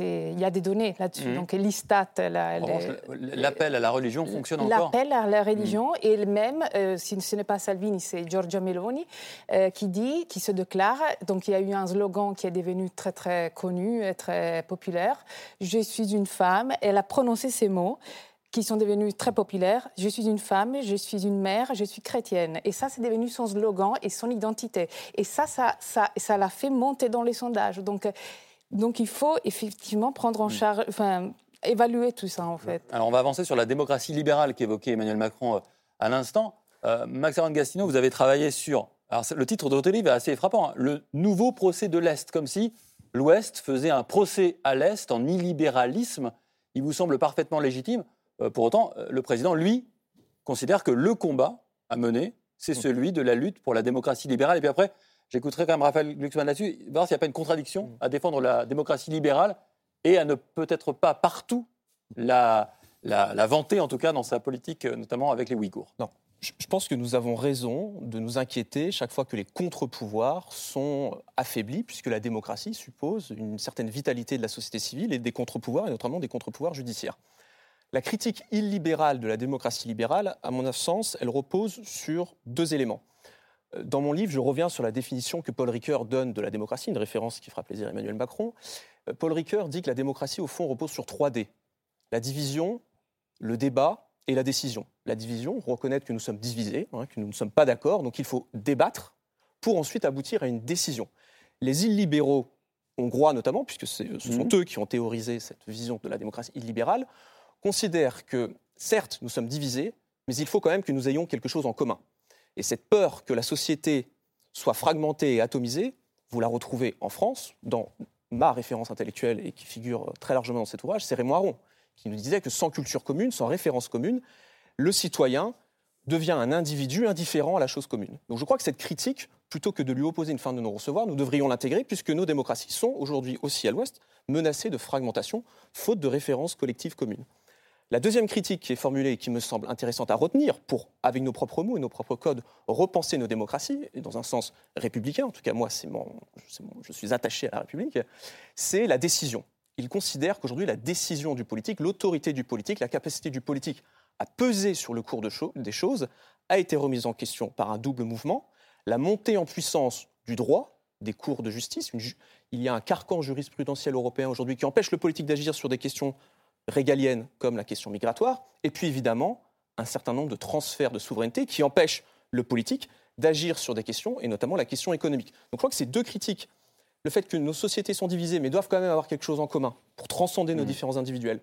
S7: il y a des données là-dessus. Mmh. Donc l'Istat...
S2: L'appel à la religion fonctionne encore
S7: L'appel à la religion, mmh. et même, euh, si ce n'est pas Salvini, c'est Giorgia Meloni, euh, qui dit, qui se déclare, donc il y a eu un slogan qui est devenu très très connu, très populaire, « Je suis une femme », elle a prononcé ces mots, qui sont devenus très populaires. Je suis une femme, je suis une mère, je suis chrétienne. Et ça, c'est devenu son slogan et son identité. Et ça, ça, ça, ça l'a fait monter dans les sondages. Donc, donc il faut effectivement prendre en charge, enfin, évaluer tout ça en fait.
S2: Alors on va avancer sur la démocratie libérale qu'évoquait Emmanuel Macron euh, à l'instant. Euh, Max Gastino, vous avez travaillé sur. Alors le titre de votre livre est assez frappant. Hein. le nouveau procès de l'Est, comme si l'Ouest faisait un procès à l'Est en illibéralisme. Il vous semble parfaitement légitime. Euh, pour autant, euh, le président, lui, considère que le combat à mener, c'est mmh. celui de la lutte pour la démocratie libérale. Et puis après, J'écouterai quand même Raphaël Glucksmann là-dessus, voir s'il n'y a pas une contradiction à défendre la démocratie libérale et à ne peut-être pas partout la, la, vanter, en tout cas dans sa politique, notamment avec les Ouïghours.
S9: Non. Je pense que nous avons raison de nous inquiéter chaque fois que les contre-pouvoirs sont affaiblis, puisque la démocratie suppose une certaine vitalité de la société civile et des contre-pouvoirs, et notamment des contre-pouvoirs judiciaires. La critique illibérale de la démocratie libérale, à mon sens, elle repose sur deux éléments. Dans mon livre, je reviens sur la définition que Paul Ricoeur donne de la démocratie, une référence qui fera plaisir à Emmanuel Macron. Paul Ricoeur dit que la démocratie, au fond, repose sur trois D. La division, le débat et la décision. La division, reconnaître que nous sommes divisés, hein, que nous ne sommes pas d'accord, donc il faut débattre pour ensuite aboutir à une décision. Les illibéraux hongrois notamment, puisque ce sont mmh. eux qui ont théorisé cette vision de la démocratie illibérale, considèrent que certes nous sommes divisés, mais il faut quand même que nous ayons quelque chose en commun. Et cette peur que la société soit fragmentée et atomisée, vous la retrouvez en France, dans ma référence intellectuelle et qui figure très largement dans cet ouvrage, c'est Raymond Aron, qui nous disait que sans culture commune, sans référence commune, le citoyen devient un individu indifférent à la chose commune. Donc je crois que cette critique, plutôt que de lui opposer une fin de non-recevoir, nous devrions l'intégrer puisque nos démocraties sont aujourd'hui aussi à l'Ouest menacées de fragmentation, faute de référence collective commune. La deuxième critique qui est formulée et qui me semble intéressante à retenir pour, avec nos propres mots et nos propres codes, repenser nos démocraties, et dans un sens républicain, en tout cas moi je suis attaché à la République, c'est la décision. Il considère qu'aujourd'hui la décision du politique, l'autorité du politique, la capacité du politique à peser sur le cours des choses a été remise en question par un double mouvement, la montée en puissance du droit, des cours de justice. il y a un carcan jurisprudentiel européen aujourd'hui qui empêche le politique d'agir sur des questions régaliennes comme la question migratoire, et puis évidemment un certain nombre de transferts de souveraineté qui empêchent le politique d'agir sur des questions, et notamment la question économique. Donc je crois que ces deux critiques, le fait que nos sociétés sont divisées, mais doivent quand même avoir quelque chose en commun pour transcender nos mmh. différences individuelles,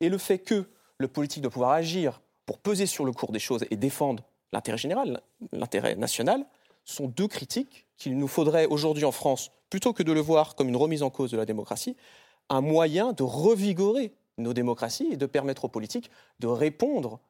S9: et le fait que le politique doit pouvoir agir pour peser sur le cours des choses et défendre l'intérêt général, l'intérêt national, sont deux critiques qu'il nous faudrait aujourd'hui en France, plutôt que de le voir comme une remise en cause de la démocratie, un moyen de revigorer nos démocraties et de permettre aux politiques de répondre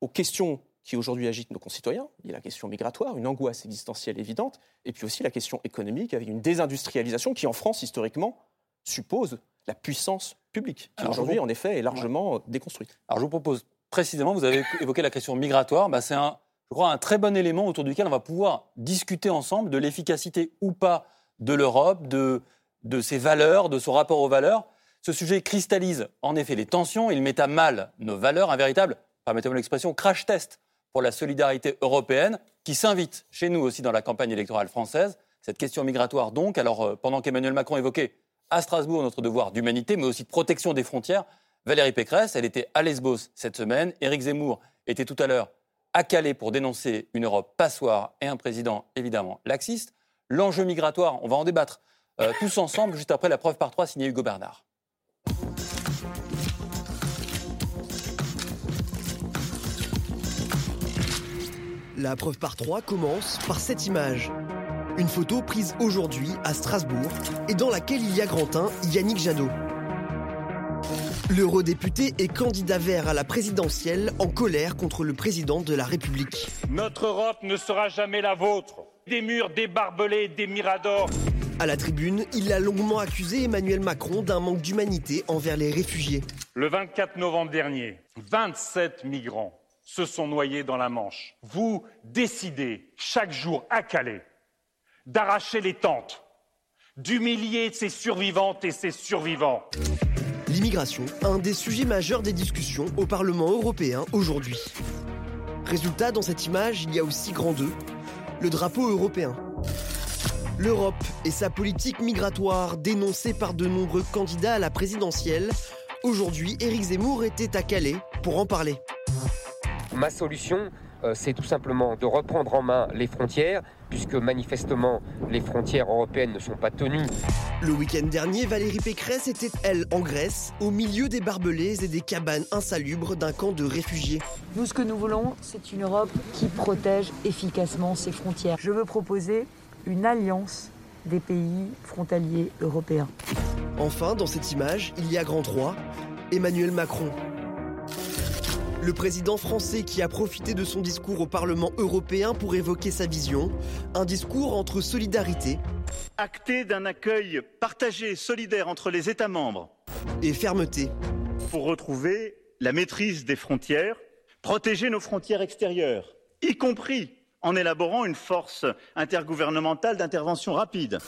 S9: aux questions qui aujourd'hui agitent nos concitoyens. Il y a la question migratoire, une angoisse existentielle évidente, et puis aussi la question économique avec une désindustrialisation qui, en France, historiquement, suppose la puissance publique, qui aujourd'hui, en effet, est largement déconstruite.
S2: Alors je vous propose précisément, vous avez évoqué la question migratoire, bah, c'est un, je crois, un très bon élément autour duquel on va pouvoir discuter ensemble de l'efficacité ou pas de l'Europe, de, de ses valeurs, de son rapport aux valeurs. Ce sujet cristallise en effet les tensions, il met à mal nos valeurs, un véritable, permettez-moi l'expression, crash test pour la solidarité européenne, qui s'invite chez nous aussi dans la campagne électorale française. Cette question migratoire donc, alors euh, pendant qu'Emmanuel Macron évoquait à Strasbourg notre devoir d'humanité, mais aussi de protection des frontières, Valérie Pécresse, elle était à Lesbos cette semaine, Éric Zemmour était tout à l'heure à Calais pour dénoncer une Europe passoire et un président évidemment laxiste. L'enjeu migratoire, on va en débattre euh, tous ensemble juste après la preuve par trois signée Hugo Bernard.
S12: La preuve par trois commence par cette image. Une photo prise aujourd'hui à Strasbourg et dans laquelle il y a Grantin Yannick Jadot. L'eurodéputé est candidat vert à la présidentielle en colère contre le président de la République.
S13: Notre Europe ne sera jamais la vôtre. Des murs, des barbelés, des miradors.
S12: À la tribune, il a longuement accusé Emmanuel Macron d'un manque d'humanité envers les réfugiés.
S13: Le 24 novembre dernier, 27 migrants se sont noyés dans la Manche. Vous décidez chaque jour à Calais d'arracher les tentes, d'humilier ces survivantes et ces survivants.
S12: L'immigration, un des sujets majeurs des discussions au Parlement européen aujourd'hui. Résultat, dans cette image, il y a aussi grand 2, le drapeau européen. L'Europe et sa politique migratoire dénoncée par de nombreux candidats à la présidentielle. Aujourd'hui, Éric Zemmour était à Calais pour en parler.
S14: Ma solution, euh, c'est tout simplement de reprendre en main les frontières, puisque manifestement les frontières européennes ne sont pas tenues.
S12: Le week-end dernier, Valérie Pécresse était, elle, en Grèce, au milieu des barbelés et des cabanes insalubres d'un camp de réfugiés.
S15: Nous, ce que nous voulons, c'est une Europe qui protège efficacement ses frontières. Je veux proposer une alliance des pays frontaliers européens.
S12: Enfin, dans cette image, il y a grand 3, Emmanuel Macron. Le président français qui a profité de son discours au Parlement européen pour évoquer sa vision, un discours entre solidarité
S3: Acté d'un accueil partagé, solidaire entre les États membres.
S12: Et fermeté.
S3: Pour retrouver la maîtrise des frontières, protéger nos frontières extérieures, y compris en élaborant une force intergouvernementale d'intervention rapide.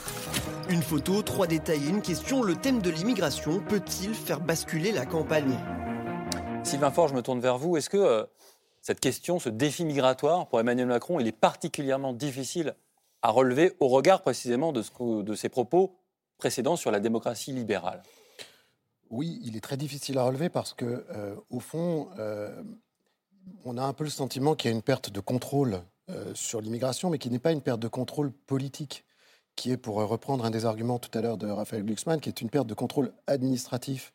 S12: Une photo, trois détails et une question. Le thème de l'immigration peut-il faire basculer la campagne?
S2: Sylvain Faure, je me tourne vers vous. Est-ce que euh, cette question, ce défi migratoire pour Emmanuel Macron, il est particulièrement difficile à relever au regard précisément de, ce de ses propos précédents sur la démocratie libérale?
S6: Oui, il est très difficile à relever parce que, euh, au fond, euh, on a un peu le sentiment qu'il y a une perte de contrôle sur l'immigration, mais qui n'est pas une perte de contrôle politique qui est, pour reprendre un des arguments tout à l'heure de Raphaël Glucksmann, qui est une perte de contrôle administratif.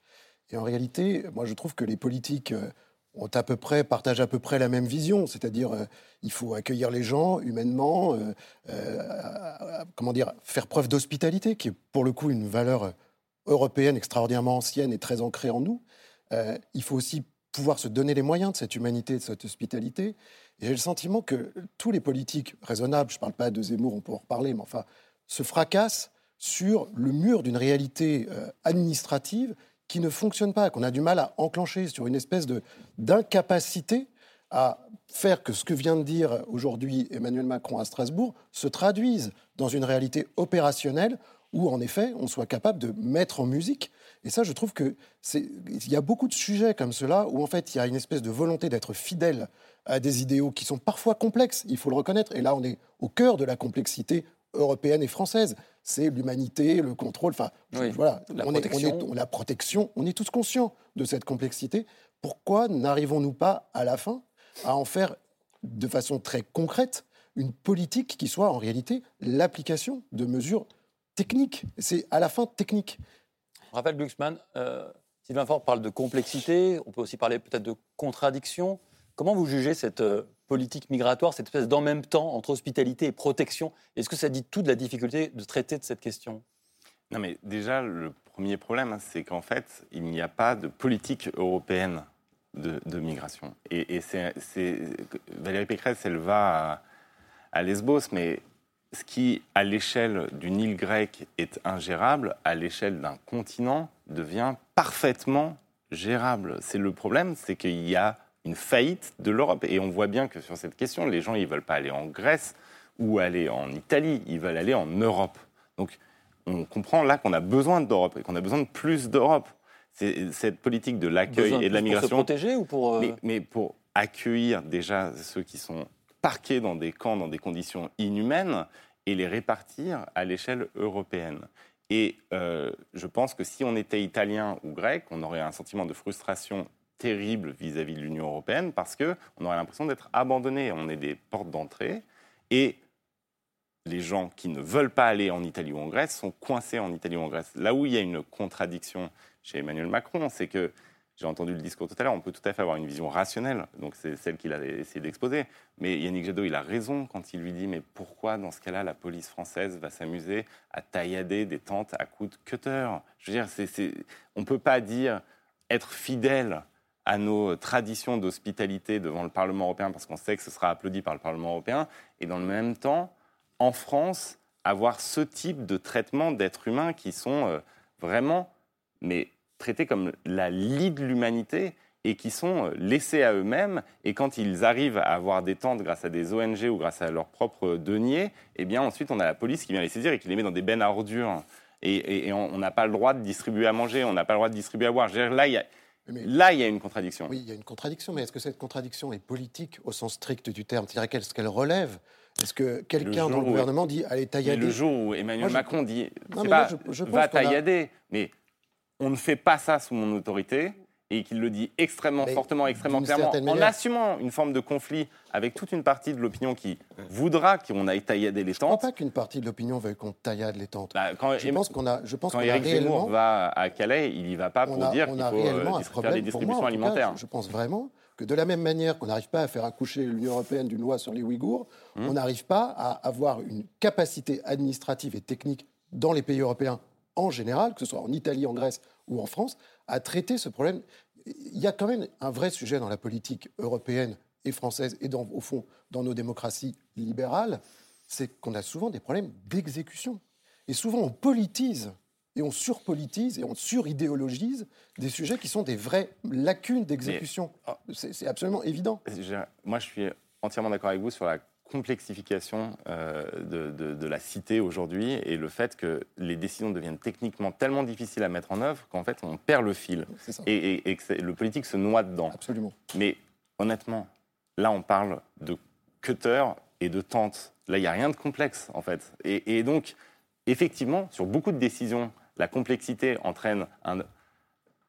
S6: Et en réalité, moi, je trouve que les politiques euh, ont à peu près, partagent à peu près la même vision, c'est-à-dire euh, il faut accueillir les gens humainement, euh, comment dire, faire preuve d'hospitalité, qui est pour le coup une valeur européenne extraordinairement ancienne et très ancrée en nous. il faut aussi pouvoir se donner les moyens de cette humanité, de cette hospitalité. Et j'ai le sentiment que tous les politiques raisonnables, je ne parle pas de Zemmour, on peut en reparler, mais enfin, se fracasse sur le mur d'une réalité euh, administrative qui ne fonctionne pas, qu'on a du mal à enclencher, sur une espèce d'incapacité à faire que ce que vient de dire aujourd'hui Emmanuel Macron à Strasbourg se traduise dans une réalité opérationnelle où, en effet, on soit capable de mettre en musique. Et ça, je trouve qu'il y a beaucoup de sujets comme cela où, en fait, il y a une espèce de volonté d'être fidèle à des idéaux qui sont parfois complexes, il faut le reconnaître. Et là, on est au cœur de la complexité européenne et française. C'est l'humanité, le contrôle, enfin, voilà, la on protection. Est, on est, la protection, on est tous conscients de cette complexité. Pourquoi n'arrivons-nous pas à la fin à en faire de façon très concrète une politique qui soit en réalité l'application de mesures techniques? C'est à la fin technique.
S2: Raphaël Glucksmann, euh, Sylvain Faure parle de complexité, on peut aussi parler peut-être de contradiction. Comment vous jugez cette euh, politique migratoire, cette espèce d'en même temps entre hospitalité et protection Est-ce que ça dit tout de la difficulté de traiter de cette question?
S5: Non, mais déjà, le premier problème, c'est qu'en fait, il n'y a pas de politique européenne de, migration. Et, c'est, Valérie Pécresse, elle va à Lesbos, mais ce qui, à l'échelle d'une île grecque, est ingérable, à l'échelle d'un continent, devient parfaitement gérable. C'est le problème, c'est qu'il y a une faillite de l'Europe. Et on voit bien que sur cette question, les gens, ils ne veulent pas aller en Grèce ou aller en Italie, ils veulent aller en Europe. Donc on comprend là qu'on a besoin d'Europe et qu'on a besoin de plus d'Europe. Cette politique de l'accueil et de la migration.
S2: Pour se protéger ou pour...
S5: Euh, mais, pour accueillir déjà ceux qui sont parqués dans des camps, dans des conditions inhumaines, et les répartir à l'échelle européenne. Et euh, je pense que si on était italien ou grec, on aurait un sentiment de frustration terrible vis-à-vis de l'Union européenne parce qu'on aurait l'impression d'être abandonné. On est des portes d'entrée et les gens qui ne veulent pas aller en Italie ou en Grèce sont coincés en Italie ou en Grèce. Là où il y a une contradiction chez Emmanuel Macron, c'est que j'ai entendu le discours tout à l'heure, on peut tout à fait avoir une vision rationnelle, donc c'est celle qu'il a essayé d'exposer. Mais Yannick Jadot, il a raison quand il lui dit Mais pourquoi, dans ce cas-là, la police française va s'amuser à taillader des tentes à coups de cutter? Je veux dire, on ne peut pas dire être fidèle à nos traditions d'hospitalité devant le Parlement européen, parce qu'on sait que ce sera applaudi par le Parlement européen, et dans le même temps, en France, avoir ce type de traitement d'êtres humains qui sont euh, vraiment mais, traités comme la lie de l'humanité et qui sont euh, laissés à eux-mêmes. Et quand ils arrivent à avoir des tentes grâce à des ONG ou grâce à leurs propres deniers, eh bien ensuite on a la police qui vient les saisir et qui les met dans des bennes à ordures. Et, on n'a pas le droit de distribuer à manger, on n'a pas le droit de distribuer à boire. là, Là, il y a une contradiction.
S6: Oui, il y a une contradiction, mais est-ce que cette contradiction est politique au sens strict du terme? C'est-à-dire ce qu'elle relève? Est-ce que quelqu'un dans le gouvernement dit allez taillader
S5: Le jour où Emmanuel Macron dit pas, va taillader, mais on ne fait pas ça sous mon autorité, et qu'il le dit extrêmement fortement, extrêmement clairement, en assumant une forme de conflit avec toute une partie de l'opinion qui voudra qu'on aille taillader les tentes. Je
S6: ne pas qu'une partie de l'opinion veuille qu'on taillade les tentes. Bah, quand je pense qu'on a, je pense
S5: quand Éric Zemmour va à Calais, il n'y va pas pour dire qu'il faut euh, faire des distributions alimentaires.
S6: je pense vraiment que de la même manière qu'on n'arrive pas à faire accoucher l'Union européenne d'une loi sur les Ouïghours, hum. on n'arrive pas à avoir une capacité administrative et technique dans les pays européens en général, que ce soit en Italie, en Grèce ou en France, à traiter ce problème. il y a quand même un vrai sujet dans la politique européenne et française, et dans, au fond, dans nos démocraties libérales, c'est qu'on a souvent des problèmes d'exécution. Et souvent, on politise et on surpolitise et on suridéologise des sujets qui sont des vraies lacunes d'exécution. Oh, c'est absolument évident.
S5: Moi, je suis entièrement d'accord avec vous sur la complexification euh, de, la cité aujourd'hui et le fait que les décisions deviennent techniquement tellement difficiles à mettre en œuvre qu'en fait on perd le fil et, et, que le politique se noie dedans.
S6: Absolument.
S5: Mais honnêtement, là on parle de cutter et de tente. Là il n'y a rien de complexe en fait. Et, donc effectivement sur beaucoup de décisions, la complexité entraîne un,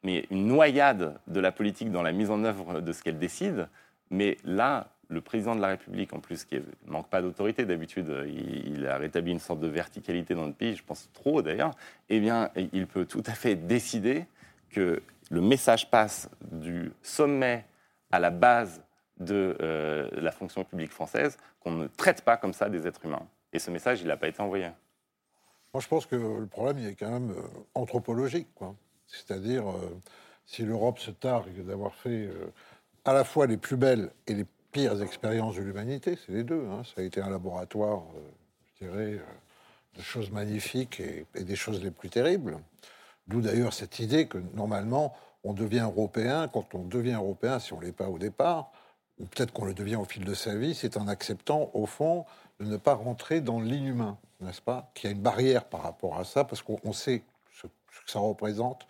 S5: mais une noyade de la politique dans la mise en œuvre de ce qu'elle décide. Mais là, le président de la République, en plus, qui ne manque pas d'autorité d'habitude, il, a rétabli une sorte de verticalité dans le pays, je pense trop d'ailleurs, eh bien, il peut tout à fait décider que le message passe du sommet à la base de euh, la fonction publique française, qu'on ne traite pas comme ça des êtres humains. Et ce message, il n'a pas été envoyé.
S8: Moi, je pense que le problème, il est quand même euh, anthropologique. C'est-à-dire, euh, si l'Europe se targue d'avoir fait à la fois les plus belles et les pires expériences de l'humanité, c'est les deux. Hein. Ça a été un laboratoire, euh, je dirais, euh, de choses magnifiques et, des choses les plus terribles. D'où d'ailleurs cette idée que normalement, on devient européen. Quand on devient européen, si on ne l'est pas au départ, ou peut-être qu'on le devient au fil de sa vie, c'est en acceptant, au fond, de ne pas rentrer dans l'inhumain, n'est-ce pas? Qu'il y a une barrière par rapport à ça, parce qu'on sait ce, que ça représente,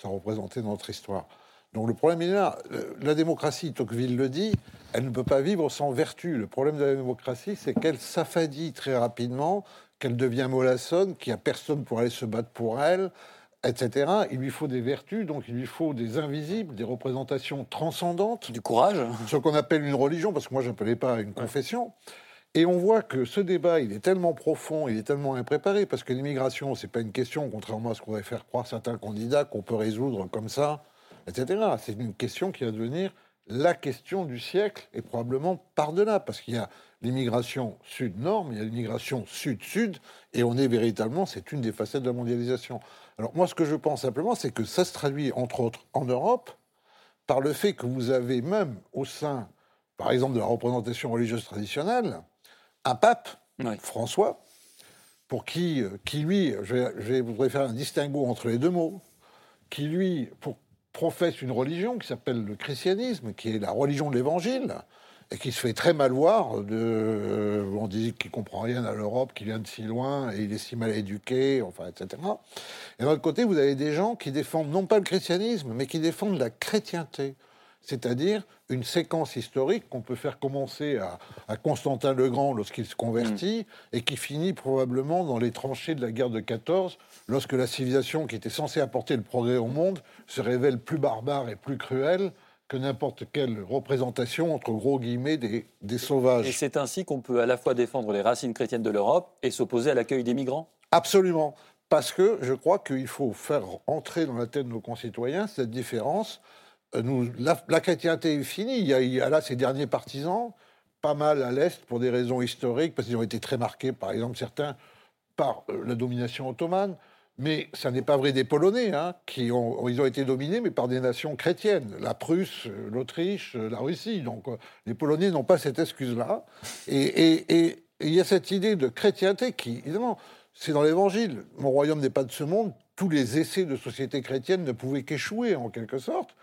S8: ça représentait notre histoire. Donc le problème est là. La démocratie, Tocqueville le dit, elle ne peut pas vivre sans vertu. Le problème de la démocratie, c'est qu'elle s'affadit très rapidement, qu'elle devient mollassonne, qu'il n'y a personne pour aller se battre pour elle, etc. Il lui faut des vertus, donc il lui faut des invisibles, des représentations transcendantes.
S2: Du courage.
S8: Ce qu'on appelle une religion, parce que moi je n'appelais pas une confession. Et on voit que ce débat, il est tellement profond, il est tellement impréparé, parce que l'immigration, c'est pas une question, contrairement à ce qu'on va faire croire certains candidats, qu'on peut résoudre comme ça etc. C'est une question qui va devenir la question du siècle et probablement par-delà, parce qu'il y a l'immigration sud-nord, mais il y a l'immigration sud-sud, et on est véritablement, c'est une des facettes de la mondialisation. Alors moi, ce que je pense simplement, c'est que ça se traduit, entre autres, en Europe, par le fait que vous avez même au sein, par exemple, de la représentation religieuse traditionnelle, un pape, François, pour qui, euh, qui lui, je, je voudrais faire un distinguo entre les deux mots, qui lui, pour professe une religion qui s'appelle le christianisme, qui est la religion de l'Évangile, et qui se fait très mal voir. Euh, on dit qu'il comprend rien à l'Europe, qu'il vient de si loin, et il est si mal éduqué, enfin, etc. Et d'un autre côté, vous avez des gens qui défendent non pas le christianisme, mais qui défendent la chrétienté c'est-à-dire une séquence historique qu'on peut faire commencer à, Constantin le Grand lorsqu'il se convertit mm. et qui finit probablement dans les tranchées de la guerre de 14, lorsque la civilisation qui était censée apporter le progrès au monde se révèle plus barbare et plus cruelle que n'importe quelle représentation, entre gros guillemets, des, des sauvages.
S2: Et c'est ainsi qu'on peut à la fois défendre les racines chrétiennes de l'Europe et s'opposer à l'accueil des migrants?
S8: Absolument. Parce que je crois qu'il faut faire entrer dans la tête de nos concitoyens cette différence nous, la, chrétienté est finie. Il y, a, là ces derniers partisans, pas mal à l'Est pour des raisons historiques, parce qu'ils ont été très marqués, par exemple certains, par euh, la domination ottomane. Mais ça n'est pas vrai des Polonais, hein, qui ont, ils ont été dominés, mais par des nations chrétiennes, la Prusse, l'Autriche, la Russie. Donc euh, les Polonais n'ont pas cette excuse-là. Et, il y a cette idée de chrétienté qui, évidemment, c'est dans l'Évangile. Mon royaume n'est pas de ce monde. Tous les essais de société chrétienne ne pouvaient qu'échouer, en quelque sorte.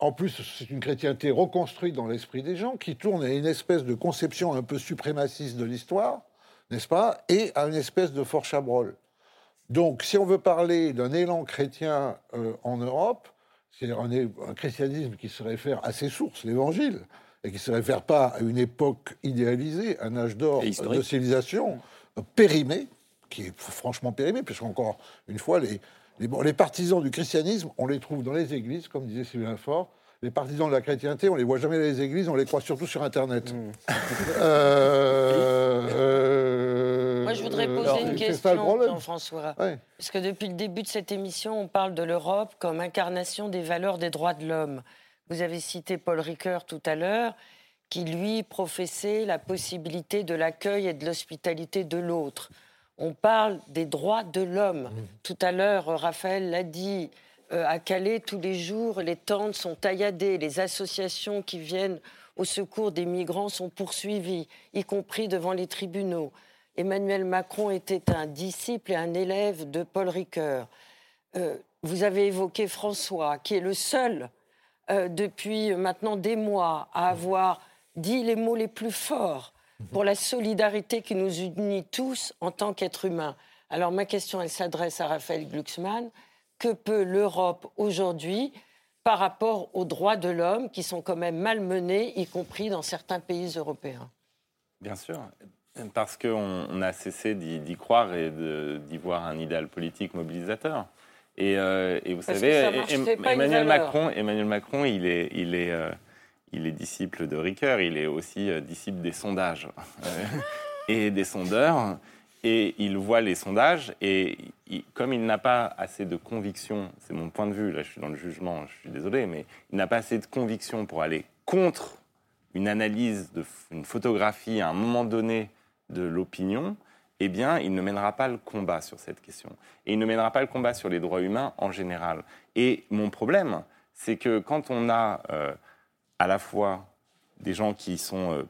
S8: En plus, c'est une chrétienté reconstruite dans l'esprit des gens, qui tourne à une espèce de conception un peu suprémaciste de l'histoire, n'est-ce pas, et à une espèce de fort chabrol. Donc, si on veut parler d'un élan chrétien euh, en Europe, c'est un, un, christianisme qui se réfère à ses sources, l'Évangile, et qui ne se réfère pas à une époque idéalisée, un âge d'or de civilisation périmé, qui est franchement périmé, puisqu'encore une fois, les, les, partisans du christianisme, on les trouve dans les églises, comme disait Sylvain Faure. Les partisans de la chrétienté, on les voit jamais dans les églises, on les croit surtout sur Internet.
S10: Mm. Euh, euh, Moi, je voudrais poser une question, Jean-François. Parce que depuis le début de cette émission, on parle de l'Europe comme incarnation des valeurs des droits de l'homme. Vous avez cité Paul Ricoeur tout à l'heure, qui lui professait la possibilité de l'accueil et de l'hospitalité de l'autre on parle des droits de l'homme. Mmh. Tout à l'heure, Raphaël l'a dit, Euh, à Calais, tous les jours, les tentes sont tailladées, les associations qui viennent au secours des migrants sont poursuivies, y compris devant les tribunaux. Emmanuel Macron était un disciple et un élève de Paul Ricoeur. Euh, vous avez évoqué François, qui est le seul, euh, depuis maintenant des mois, à avoir dit les mots les plus forts pour la solidarité qui nous unit tous en tant qu'êtres humains. Alors ma question, elle s'adresse à Raphaël Glucksmann. Que peut l'Europe aujourd'hui par rapport aux droits de l'homme qui sont quand même malmenés, y compris dans certains pays européens?
S5: Bien sûr, parce qu'on a cessé d'y croire et d'y voir un idéal politique mobilisateur. Et, euh, vous savez, Emmanuel Macron, Emmanuel Macron, il est, il est, euh, il est disciple de Ricoeur, il est aussi euh, disciple des sondages et des sondeurs et il voit les sondages et comme il n'a pas assez de conviction, c'est mon point de vue, là je suis dans le jugement, je suis désolé, mais il n'a pas assez de conviction pour aller contre une analyse, une photographie à un moment donné de l'opinion, eh bien, il ne mènera pas le combat sur cette question. Et il ne mènera pas le combat sur les droits humains en général. Et mon problème, c'est que quand on a euh, à la fois des gens qui sont euh,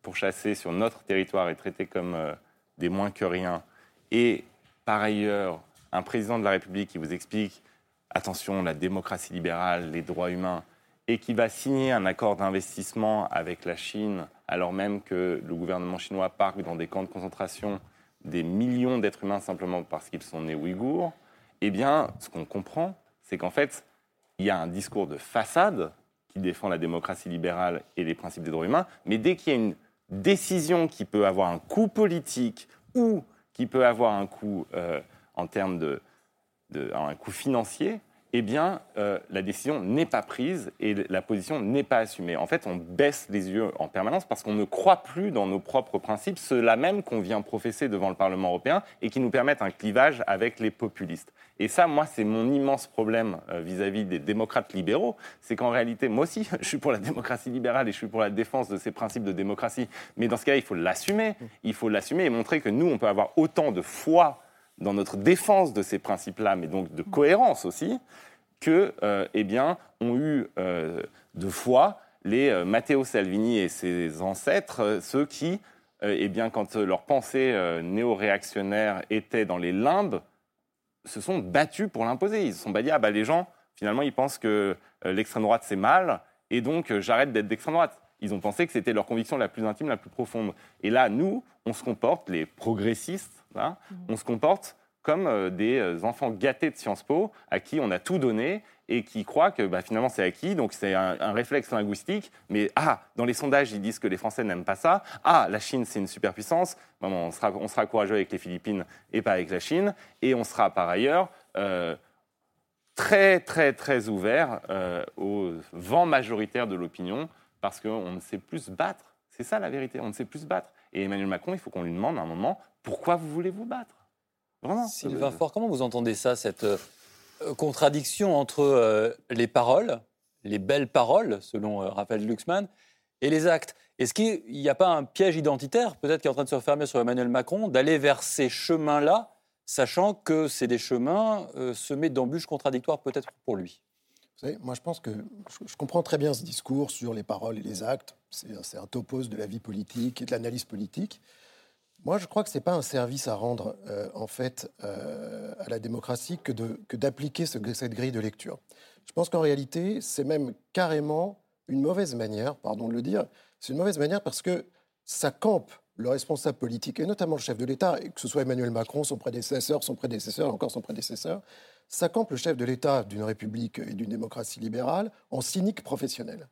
S5: pourchassés sur notre territoire et traités comme euh, des moins que rien, et par ailleurs un président de la République qui vous explique attention, la démocratie libérale, les droits humains, et qui va signer un accord d'investissement avec la Chine, alors même que le gouvernement chinois parque dans des camps de concentration des millions d'êtres humains simplement parce qu'ils sont nés ouïghours, eh bien, ce qu'on comprend, c'est qu'en fait, il y a un discours de façade qui défend la démocratie libérale et les principes des droits humains, mais dès qu'il y a une décision qui peut avoir un coût politique ou qui peut avoir un coût euh, en termes de, un coût financier, eh bien, euh, la décision n'est pas prise et la position n'est pas assumée. En fait, on baisse les yeux en permanence parce qu'on ne croit plus dans nos propres principes, ceux-là même qu'on vient professer devant le Parlement européen et qui nous permettent un clivage avec les populistes. Et ça, moi, c'est mon immense problème euh, vis-à-vis des démocrates libéraux, c'est qu'en réalité, moi aussi, je suis pour la démocratie libérale et je suis pour la défense de ces principes de démocratie. Mais dans ce cas, il faut l'assumer. Il faut l'assumer et montrer que nous, on peut avoir autant de foi dans notre défense de ces principes-là, mais donc de cohérence aussi, que, euh, eh bien, ont eu euh, de foi les euh, Matteo Salvini et ses ancêtres, ceux qui, eh bien, quand leur pensée néo-réactionnaire était dans les limbes, se sont battus pour l'imposer. Ils se sont dit, ah bah les gens, finalement, ils pensent que l'extrême droite c'est mal, et donc j'arrête d'être d'extrême droite. Ils ont pensé que c'était leur conviction la plus intime, la plus profonde. Et là, nous, on se comporte, les progressistes, mmh. on se comporte comme euh, des euh, enfants gâtés de Sciences Po à qui on a tout donné et qui croient que bah, finalement c'est acquis, donc c'est un, réflexe linguistique. Mais ah, dans les sondages, ils disent que les Français n'aiment pas ça. Ah, la Chine, c'est une superpuissance. on, sera, on sera courageux avec les Philippines et pas avec la Chine. Et on sera par ailleurs euh, très, très, très ouvert au vent majoritaire de l'opinion parce qu'on ne sait plus se battre. C'est ça la vérité, on ne sait plus se battre. Et Emmanuel Macron, il faut qu'on lui demande à un moment pourquoi vous voulez vous battre?
S2: Sylvain Fort, comment vous entendez ça, cette euh, contradiction entre euh, les paroles, les belles paroles, selon euh, Raphaël Glucksmann, et les actes? Est-ce qu'il n'y a pas un piège identitaire, peut-être, qui est en train de se refermer sur Emmanuel Macron, d'aller vers ces chemins-là, sachant que c'est des chemins semés d'embûches contradictoires, peut-être pour lui?
S6: Vous savez, moi je pense que je, comprends très bien ce discours sur les paroles et les actes. C'est un topos de la vie politique et de l'analyse politique. Moi, je crois que ce n'est pas un service à rendre, euh, en fait, euh, à la démocratie que, d'appliquer cette grille de lecture. Je pense qu'en réalité, c'est même carrément une mauvaise manière, pardon de le dire, c'est une mauvaise manière parce que ça campe le responsable politique, et notamment le chef de l'État, que ce soit Emmanuel Macron, son prédécesseur, son prédécesseur, encore son prédécesseur, ça campe le chef de l'État d'une république et d'une démocratie libérale en cynique professionnel.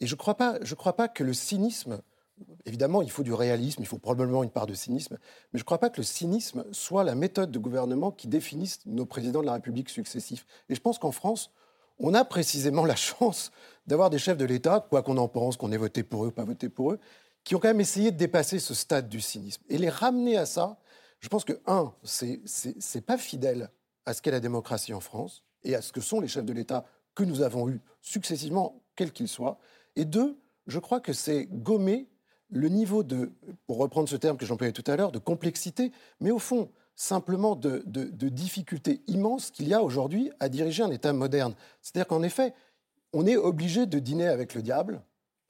S6: Et je ne crois, crois pas que le cynisme Évidemment, il faut du réalisme, il faut probablement une part de cynisme, mais je ne crois pas que le cynisme soit la méthode de gouvernement qui définisse nos présidents de la République successifs. Et je pense qu'en France, on a précisément la chance d'avoir des chefs de l'État, quoi qu'on en pense, qu'on ait voté pour eux, pas voté pour eux, qui ont quand même essayé de dépasser ce stade du cynisme. Et les ramener à ça, je pense que, un, c'est pas fidèle à ce qu'est la démocratie en France et à ce que sont les chefs de l'État que nous avons eus successivement, quels qu'ils soient. Et deux, je crois que c'est gommer le niveau de, pour reprendre ce terme que j'employais tout à l'heure, de complexité. Mais au fond, simplement de, de difficultés immenses qu'il y a aujourd'hui à diriger un État moderne. C'est-à-dire qu'en effet, on est obligé de dîner avec le diable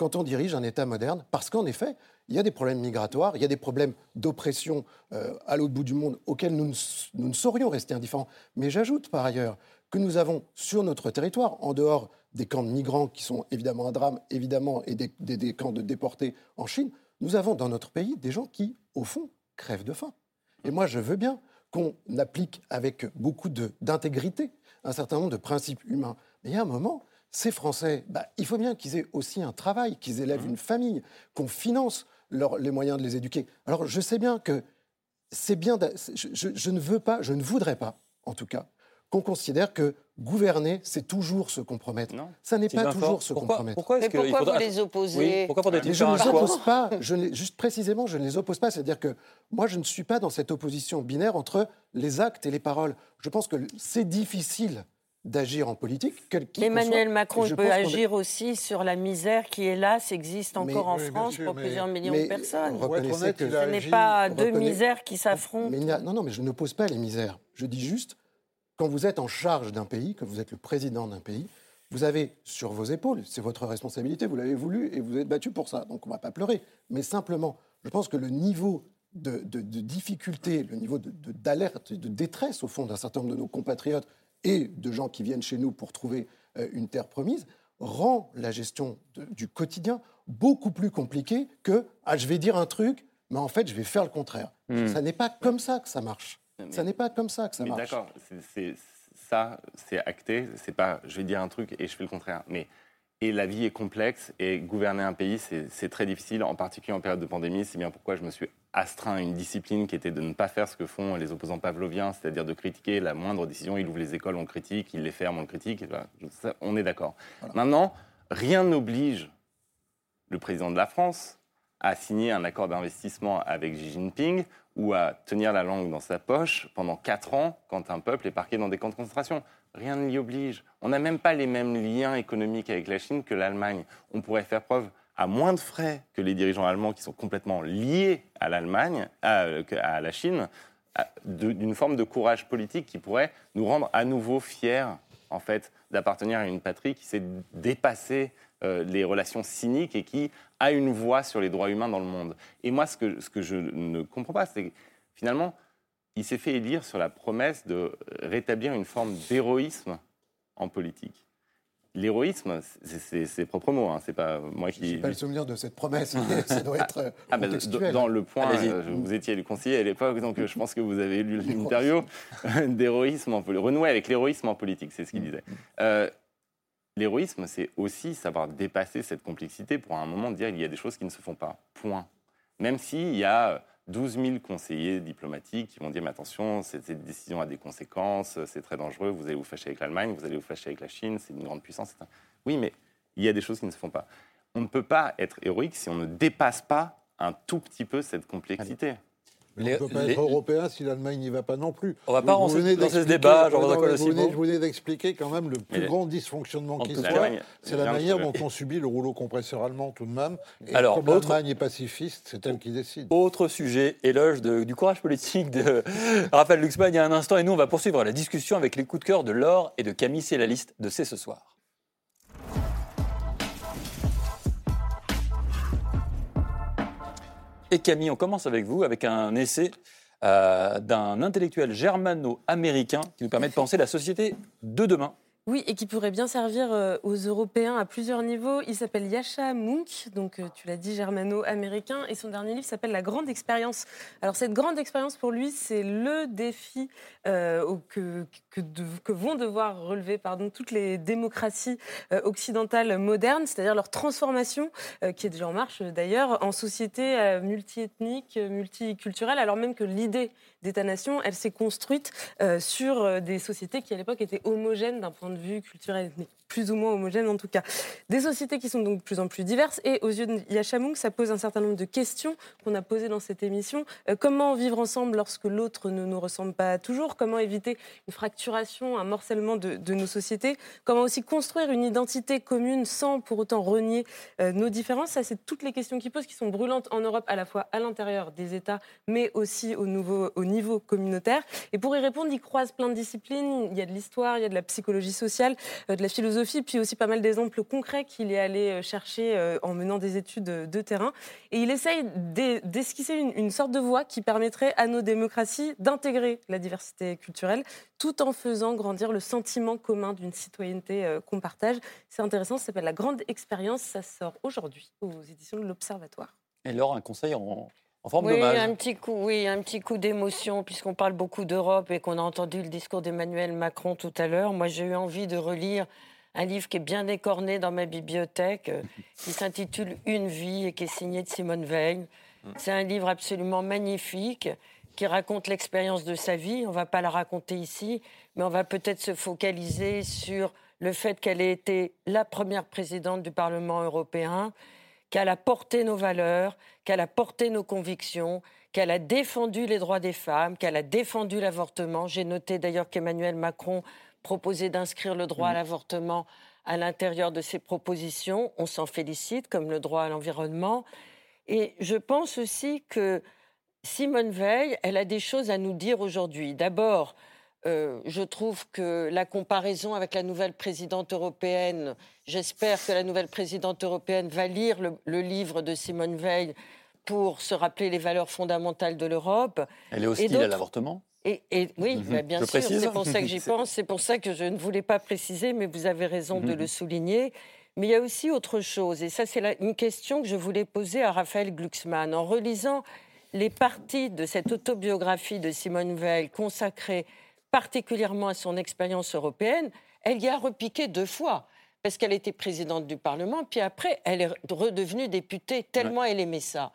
S6: quand on dirige un État moderne, parce qu'en effet, il y a des problèmes migratoires, il y a des problèmes d'oppression euh, à l'autre bout du monde auxquels nous ne, saurions rester indifférents. Mais j'ajoute par ailleurs que nous avons sur notre territoire, en dehors des camps de migrants qui sont évidemment un drame, évidemment, et des, camps de déportés en Chine, nous avons dans notre pays des gens qui, au fond, crèvent de faim. Et moi, je veux bien qu'on applique avec beaucoup d'intégrité un certain nombre de principes humains. Mais il y a un moment, ces Français, bah, il faut bien qu'ils aient aussi un travail, qu'ils élèvent une famille, qu'on finance les moyens de les éduquer. Alors je sais bien que c'est bien. Je, ne veux pas, je ne voudrais pas, en tout cas, qu'on considère que gouverner, c'est toujours se compromettre. Non. Ça n'est pas toujours se compromettre.
S10: Pourquoi, pourquoi faudra... vous les opposez
S6: Pourquoi Je ne les oppose pas. Je juste précisément, je ne les oppose pas. C'est-à-dire que moi, je ne suis pas dans cette opposition binaire entre les actes et les paroles. Je pense que c'est difficile d'agir en politique.
S10: Emmanuel Macron peut agir aussi sur la misère qui, hélas, existe encore en France pour plusieurs millions de personnes. Ce n'est pas deux misères qui s'affrontent.
S6: Non, non, mais je ne pose pas les misères. Je dis juste, quand vous êtes en charge d'un pays, quand vous êtes le président d'un pays, vous avez sur vos épaules, c'est votre responsabilité, vous l'avez voulu et vous êtes battu pour ça, donc on ne va pas pleurer. Mais simplement, je pense que le niveau de, de difficulté, le niveau d'alerte, de, de détresse au fond d'un certain nombre de nos compatriotes et de gens qui viennent chez nous pour trouver euh, une terre promise, rend la gestion du quotidien beaucoup plus compliquée que ah, je vais dire un truc, mais en fait, je vais faire le contraire. Hmm. Ça n'est pas comme ça que ça marche. Ça n'est pas comme ça que ça marche.
S5: D'accord, ça, c'est acté. C'est pas je vais dire un truc et je fais le contraire. Mais et la vie est complexe et gouverner un pays, c'est très difficile, en particulier en période de pandémie. C'est bien pourquoi je me suis astreint à une discipline qui était de ne pas faire ce que font les opposants pavloviens, c'est-à-dire de critiquer la moindre décision. Il ouvre les écoles, on critique, il les ferme, on le critique. on est d'accord. Maintenant, rien n'oblige le président de la France à signer un accord d'investissement avec Xi Jinping ou à tenir la langue dans sa poche pendant quatre ans quand un peuple est parqué dans des camps de concentration. Rien ne l'y oblige. On n'a même pas les mêmes liens économiques avec la Chine que l'Allemagne. On pourrait faire preuve à moins de frais que les dirigeants allemands qui sont complètement liés à l'Allemagne, à, la Chine, d'une forme de courage politique qui pourrait nous rendre à nouveau fiers, en fait, d'appartenir à une patrie qui s'est dépassée les relations cyniques et qui a une voix sur les droits humains dans le monde. Et moi, ce que, ce que je ne comprends pas, c'est que finalement, il s'est fait élire sur la promesse de rétablir une forme d'héroïsme en politique. L'héroïsme, c'est ses propres mots, hein, c'est pas moi qui.
S6: n'ai pas le souvenir de cette promesse, ça doit être.
S5: Ah, dans le point, euh, vous étiez le conseiller à l'époque, donc je pense que vous avez lu l'interview d'héroïsme, renouer avec l'héroïsme en politique, c'est ce qu'il disait. Euh, l'héroïsme, c'est aussi savoir dépasser cette complexité pour à un moment dire il y a des choses qui ne se font pas. Point. Même s'il y a 12 000 conseillers diplomatiques qui vont dire mais attention, cette, décision a des conséquences, c'est très dangereux, vous allez vous fâcher avec l'Allemagne, vous allez vous fâcher avec la Chine, c'est une grande puissance. Oui, mais il y a des choses qui ne se font pas. On ne peut pas être héroïque si on ne dépasse pas un tout petit peu cette complexité.
S8: Mais on ne peut pas être européen si l'Allemagne n'y va pas non plus.
S2: On ne va pas rentrer dans ce débat,
S8: Vous venez, d'expliquer quand même le plus grand dysfonctionnement qui soit. C'est la manière dont on subit le rouleau compresseur allemand tout de même. Et Alors, comme l'Allemagne est pacifiste, c'est elle qui décide.
S2: Autre sujet, éloge du courage politique de Raphaël Luxman il y a un instant. Et nous, on va poursuivre la discussion avec les coups de cœur de Laure et de Camille. C'est la liste de C'est ce soir. Et Camille, on commence avec vous, avec un essai euh, d'un intellectuel germano-américain qui nous permet de penser la société de demain.
S4: Oui, et qui pourrait bien servir euh, aux Européens à plusieurs niveaux. Il s'appelle Yasha Munk, donc euh, tu l'as dit, germano-américain, et son dernier livre s'appelle La Grande Expérience. Alors cette grande expérience pour lui, c'est le défi euh, que, vont devoir relever toutes les démocraties occidentales modernes, c'est-à-dire leur transformation, qui est déjà en marche d'ailleurs, en société multiethnique, multiculturelle, alors même que l'idée d'État-nation, elle s'est construite sur des sociétés qui à l'époque étaient homogènes d'un point de vue culturel ethnique. Plus ou moins homogène en tout cas. Des sociétés qui sont donc de plus en plus diverses et aux yeux de Yachamung, ça pose un certain nombre de questions qu'on a posées dans cette émission. Euh, comment vivre ensemble lorsque l'autre ne nous ressemble pas toujours? Comment éviter une fracturation, un morcellement de, nos sociétés? Comment aussi construire une identité commune sans pour autant renier euh, nos différences? Ça, c'est toutes les questions qui posent, qui sont brûlantes en Europe, à la fois à l'intérieur des États, mais aussi au, nouveau, au niveau communautaire. Et pour y répondre, il croise plein de disciplines. Il y a de l'histoire, il y a de la psychologie sociale, euh, de la philosophie, puis aussi pas mal d'exemples concrets qu'il est allé chercher en menant des études de terrain. Et il essaye d'esquisser une, une sorte de voie qui permettrait à nos démocraties d'intégrer la diversité culturelle tout en faisant grandir le sentiment commun d'une citoyenneté euh, qu'on partage. C'est intéressant, ça s'appelle La Grande Expérience, ça sort aujourd'hui aux éditions de l'Observatoire.
S2: Et Laure, un conseil en, forme
S10: oui,
S2: d'hommage
S10: un petit coup, Oui, un petit coup d'émotion, puisqu'on parle beaucoup d'Europe et qu'on a entendu le discours d'Emmanuel Macron tout à l'heure. Moi, j'ai eu envie de relire un livre qui est bien écorné dans ma bibliothèque, euh, qui s'intitule Une vie et qui est signé de Simone Veil. C'est un livre absolument magnifique qui raconte l'expérience de sa vie. On ne va pas la raconter ici, mais on va peut-être se focaliser sur le fait qu'elle ait été la première présidente du Parlement européen, qu'elle a porté nos valeurs, qu'elle a porté nos convictions, qu'elle a défendu les droits des femmes, qu'elle a défendu l'avortement. J'ai noté d'ailleurs qu'Emmanuel Macron proposait d'inscrire le droit à mmh. l'avortement à l'intérieur de ses propositions. On s'en félicite, comme le droit à l'environnement. Et je pense aussi que Simone Veil, elle a des choses à nous dire aujourd'hui. D'abord, euh, je trouve que la comparaison avec la nouvelle présidente européenne, j'espère que la nouvelle présidente européenne va lire le, livre de Simone Veil pour se rappeler les valeurs fondamentales de l'Europe.
S2: Elle est hostile à l'avortement?
S10: Et, oui, mhm. bah, bien sûr, c'est pour ça que j'y pense, c'est pour ça que je ne voulais pas préciser, mais vous avez raison de mhm. le souligner. Mais il y a aussi autre chose, et ça c'est une question que je voulais poser à Raphaël Glucksmann. En relisant les parties de cette autobiographie de Simone Veil consacrée particulièrement à son expérience européenne, elle y a repiqué deux fois. Parce qu'elle était présidente du Parlement, puis après, elle est redevenue députée, tellement elle aimait ça.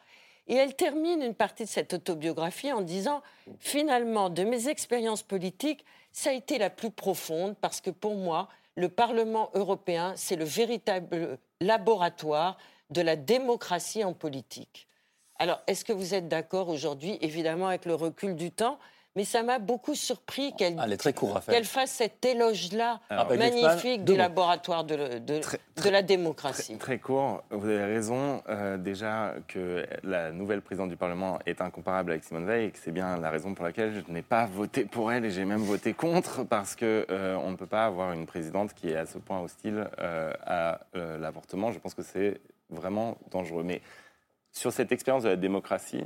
S10: Et elle termine une partie de cette autobiographie en disant, finalement, de mes expériences politiques, ça a été la plus profonde, parce que pour moi, le Parlement européen, c'est le véritable laboratoire de la démocratie en politique. Alors, est-ce que vous êtes d'accord aujourd'hui, évidemment, avec le recul du temps mais ça m'a beaucoup surpris qu'elle fasse cet éloge-là magnifique du laboratoire de, de, la démocratie.
S5: Très, court, vous avez raison. Euh, déjà que la nouvelle présidente du Parlement est incomparable avec Simone Veil et que c'est bien la raison pour laquelle je n'ai pas voté pour elle et j'ai même voté contre parce qu'on euh, on ne peut pas avoir une présidente qui est à ce point hostile euh, à l'avortement. Je pense que c'est vraiment dangereux. Mais sur cette expérience de la démocratie,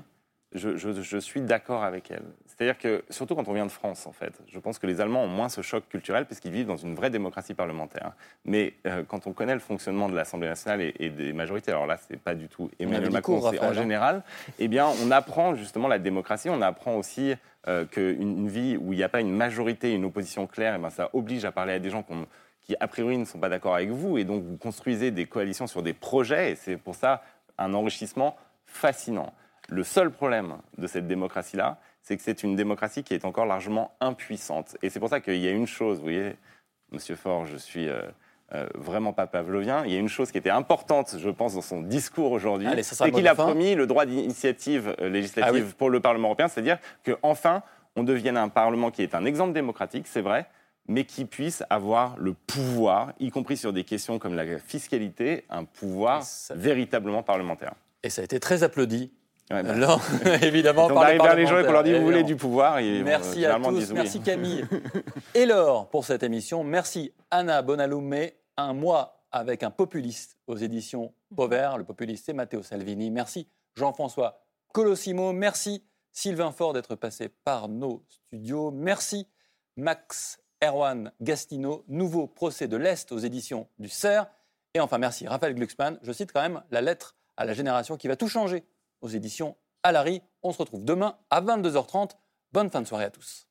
S5: je, suis d'accord avec elle. C'est-à-dire que, surtout quand on vient de France, en fait, je pense que les Allemands ont moins ce choc culturel puisqu'ils vivent dans une vraie démocratie parlementaire. Mais euh, quand on connaît le fonctionnement de l'Assemblée nationale et, des majorités, alors là, c'est pas du tout Emmanuel Macron, c'est en général, eh bien, on apprend justement la démocratie, on apprend aussi euh, qu'une vie où il n'y a pas une majorité, une opposition claire, eh ben, ça oblige à parler à des gens qui, a priori, ne sont pas d'accord avec vous, et donc vous construisez des coalitions sur des projets, et c'est pour ça un enrichissement fascinant. Le seul problème de cette démocratie-là, c'est que c'est une démocratie qui est encore largement impuissante. Et c'est pour ça qu'il y a une chose, vous voyez, Monsieur Faure, je suis euh, euh, vraiment pas pavlovien, il y a une chose qui était importante, je pense, dans son discours aujourd'hui, c'est qu'il a promis le droit d'initiative euh, législative ah pour le Parlement européen, c'est-à-dire qu'enfin, on devienne un Parlement qui est un exemple démocratique, c'est vrai, mais qui puisse avoir le pouvoir, y compris sur des questions comme la fiscalité, un pouvoir véritablement parlementaire.
S2: Et ça a été très applaudi bah, évidemment.
S5: on arrive vers les gens et qu'on leur dit vous voulez du pouvoir.
S2: merci à tous, merci Camille. et Laure pour cette émission. Merci Anna Bonalume. Un mois avec un populiste aux éditions Pauvert. Le populiste, c'est Matteo Salvini. Merci Jean-François Colossimo. Merci Sylvain Faure d'être passé par nos studios. Merci Max Erwan Gastino. Nouveau procès de l'Est aux éditions du CERF. Et enfin, merci Raphaël Glucksmann. Je cite quand même la lettre à la génération qui va tout changer aux éditions Alary. On se retrouve demain à 22h30. Bonne fin de soirée à tous.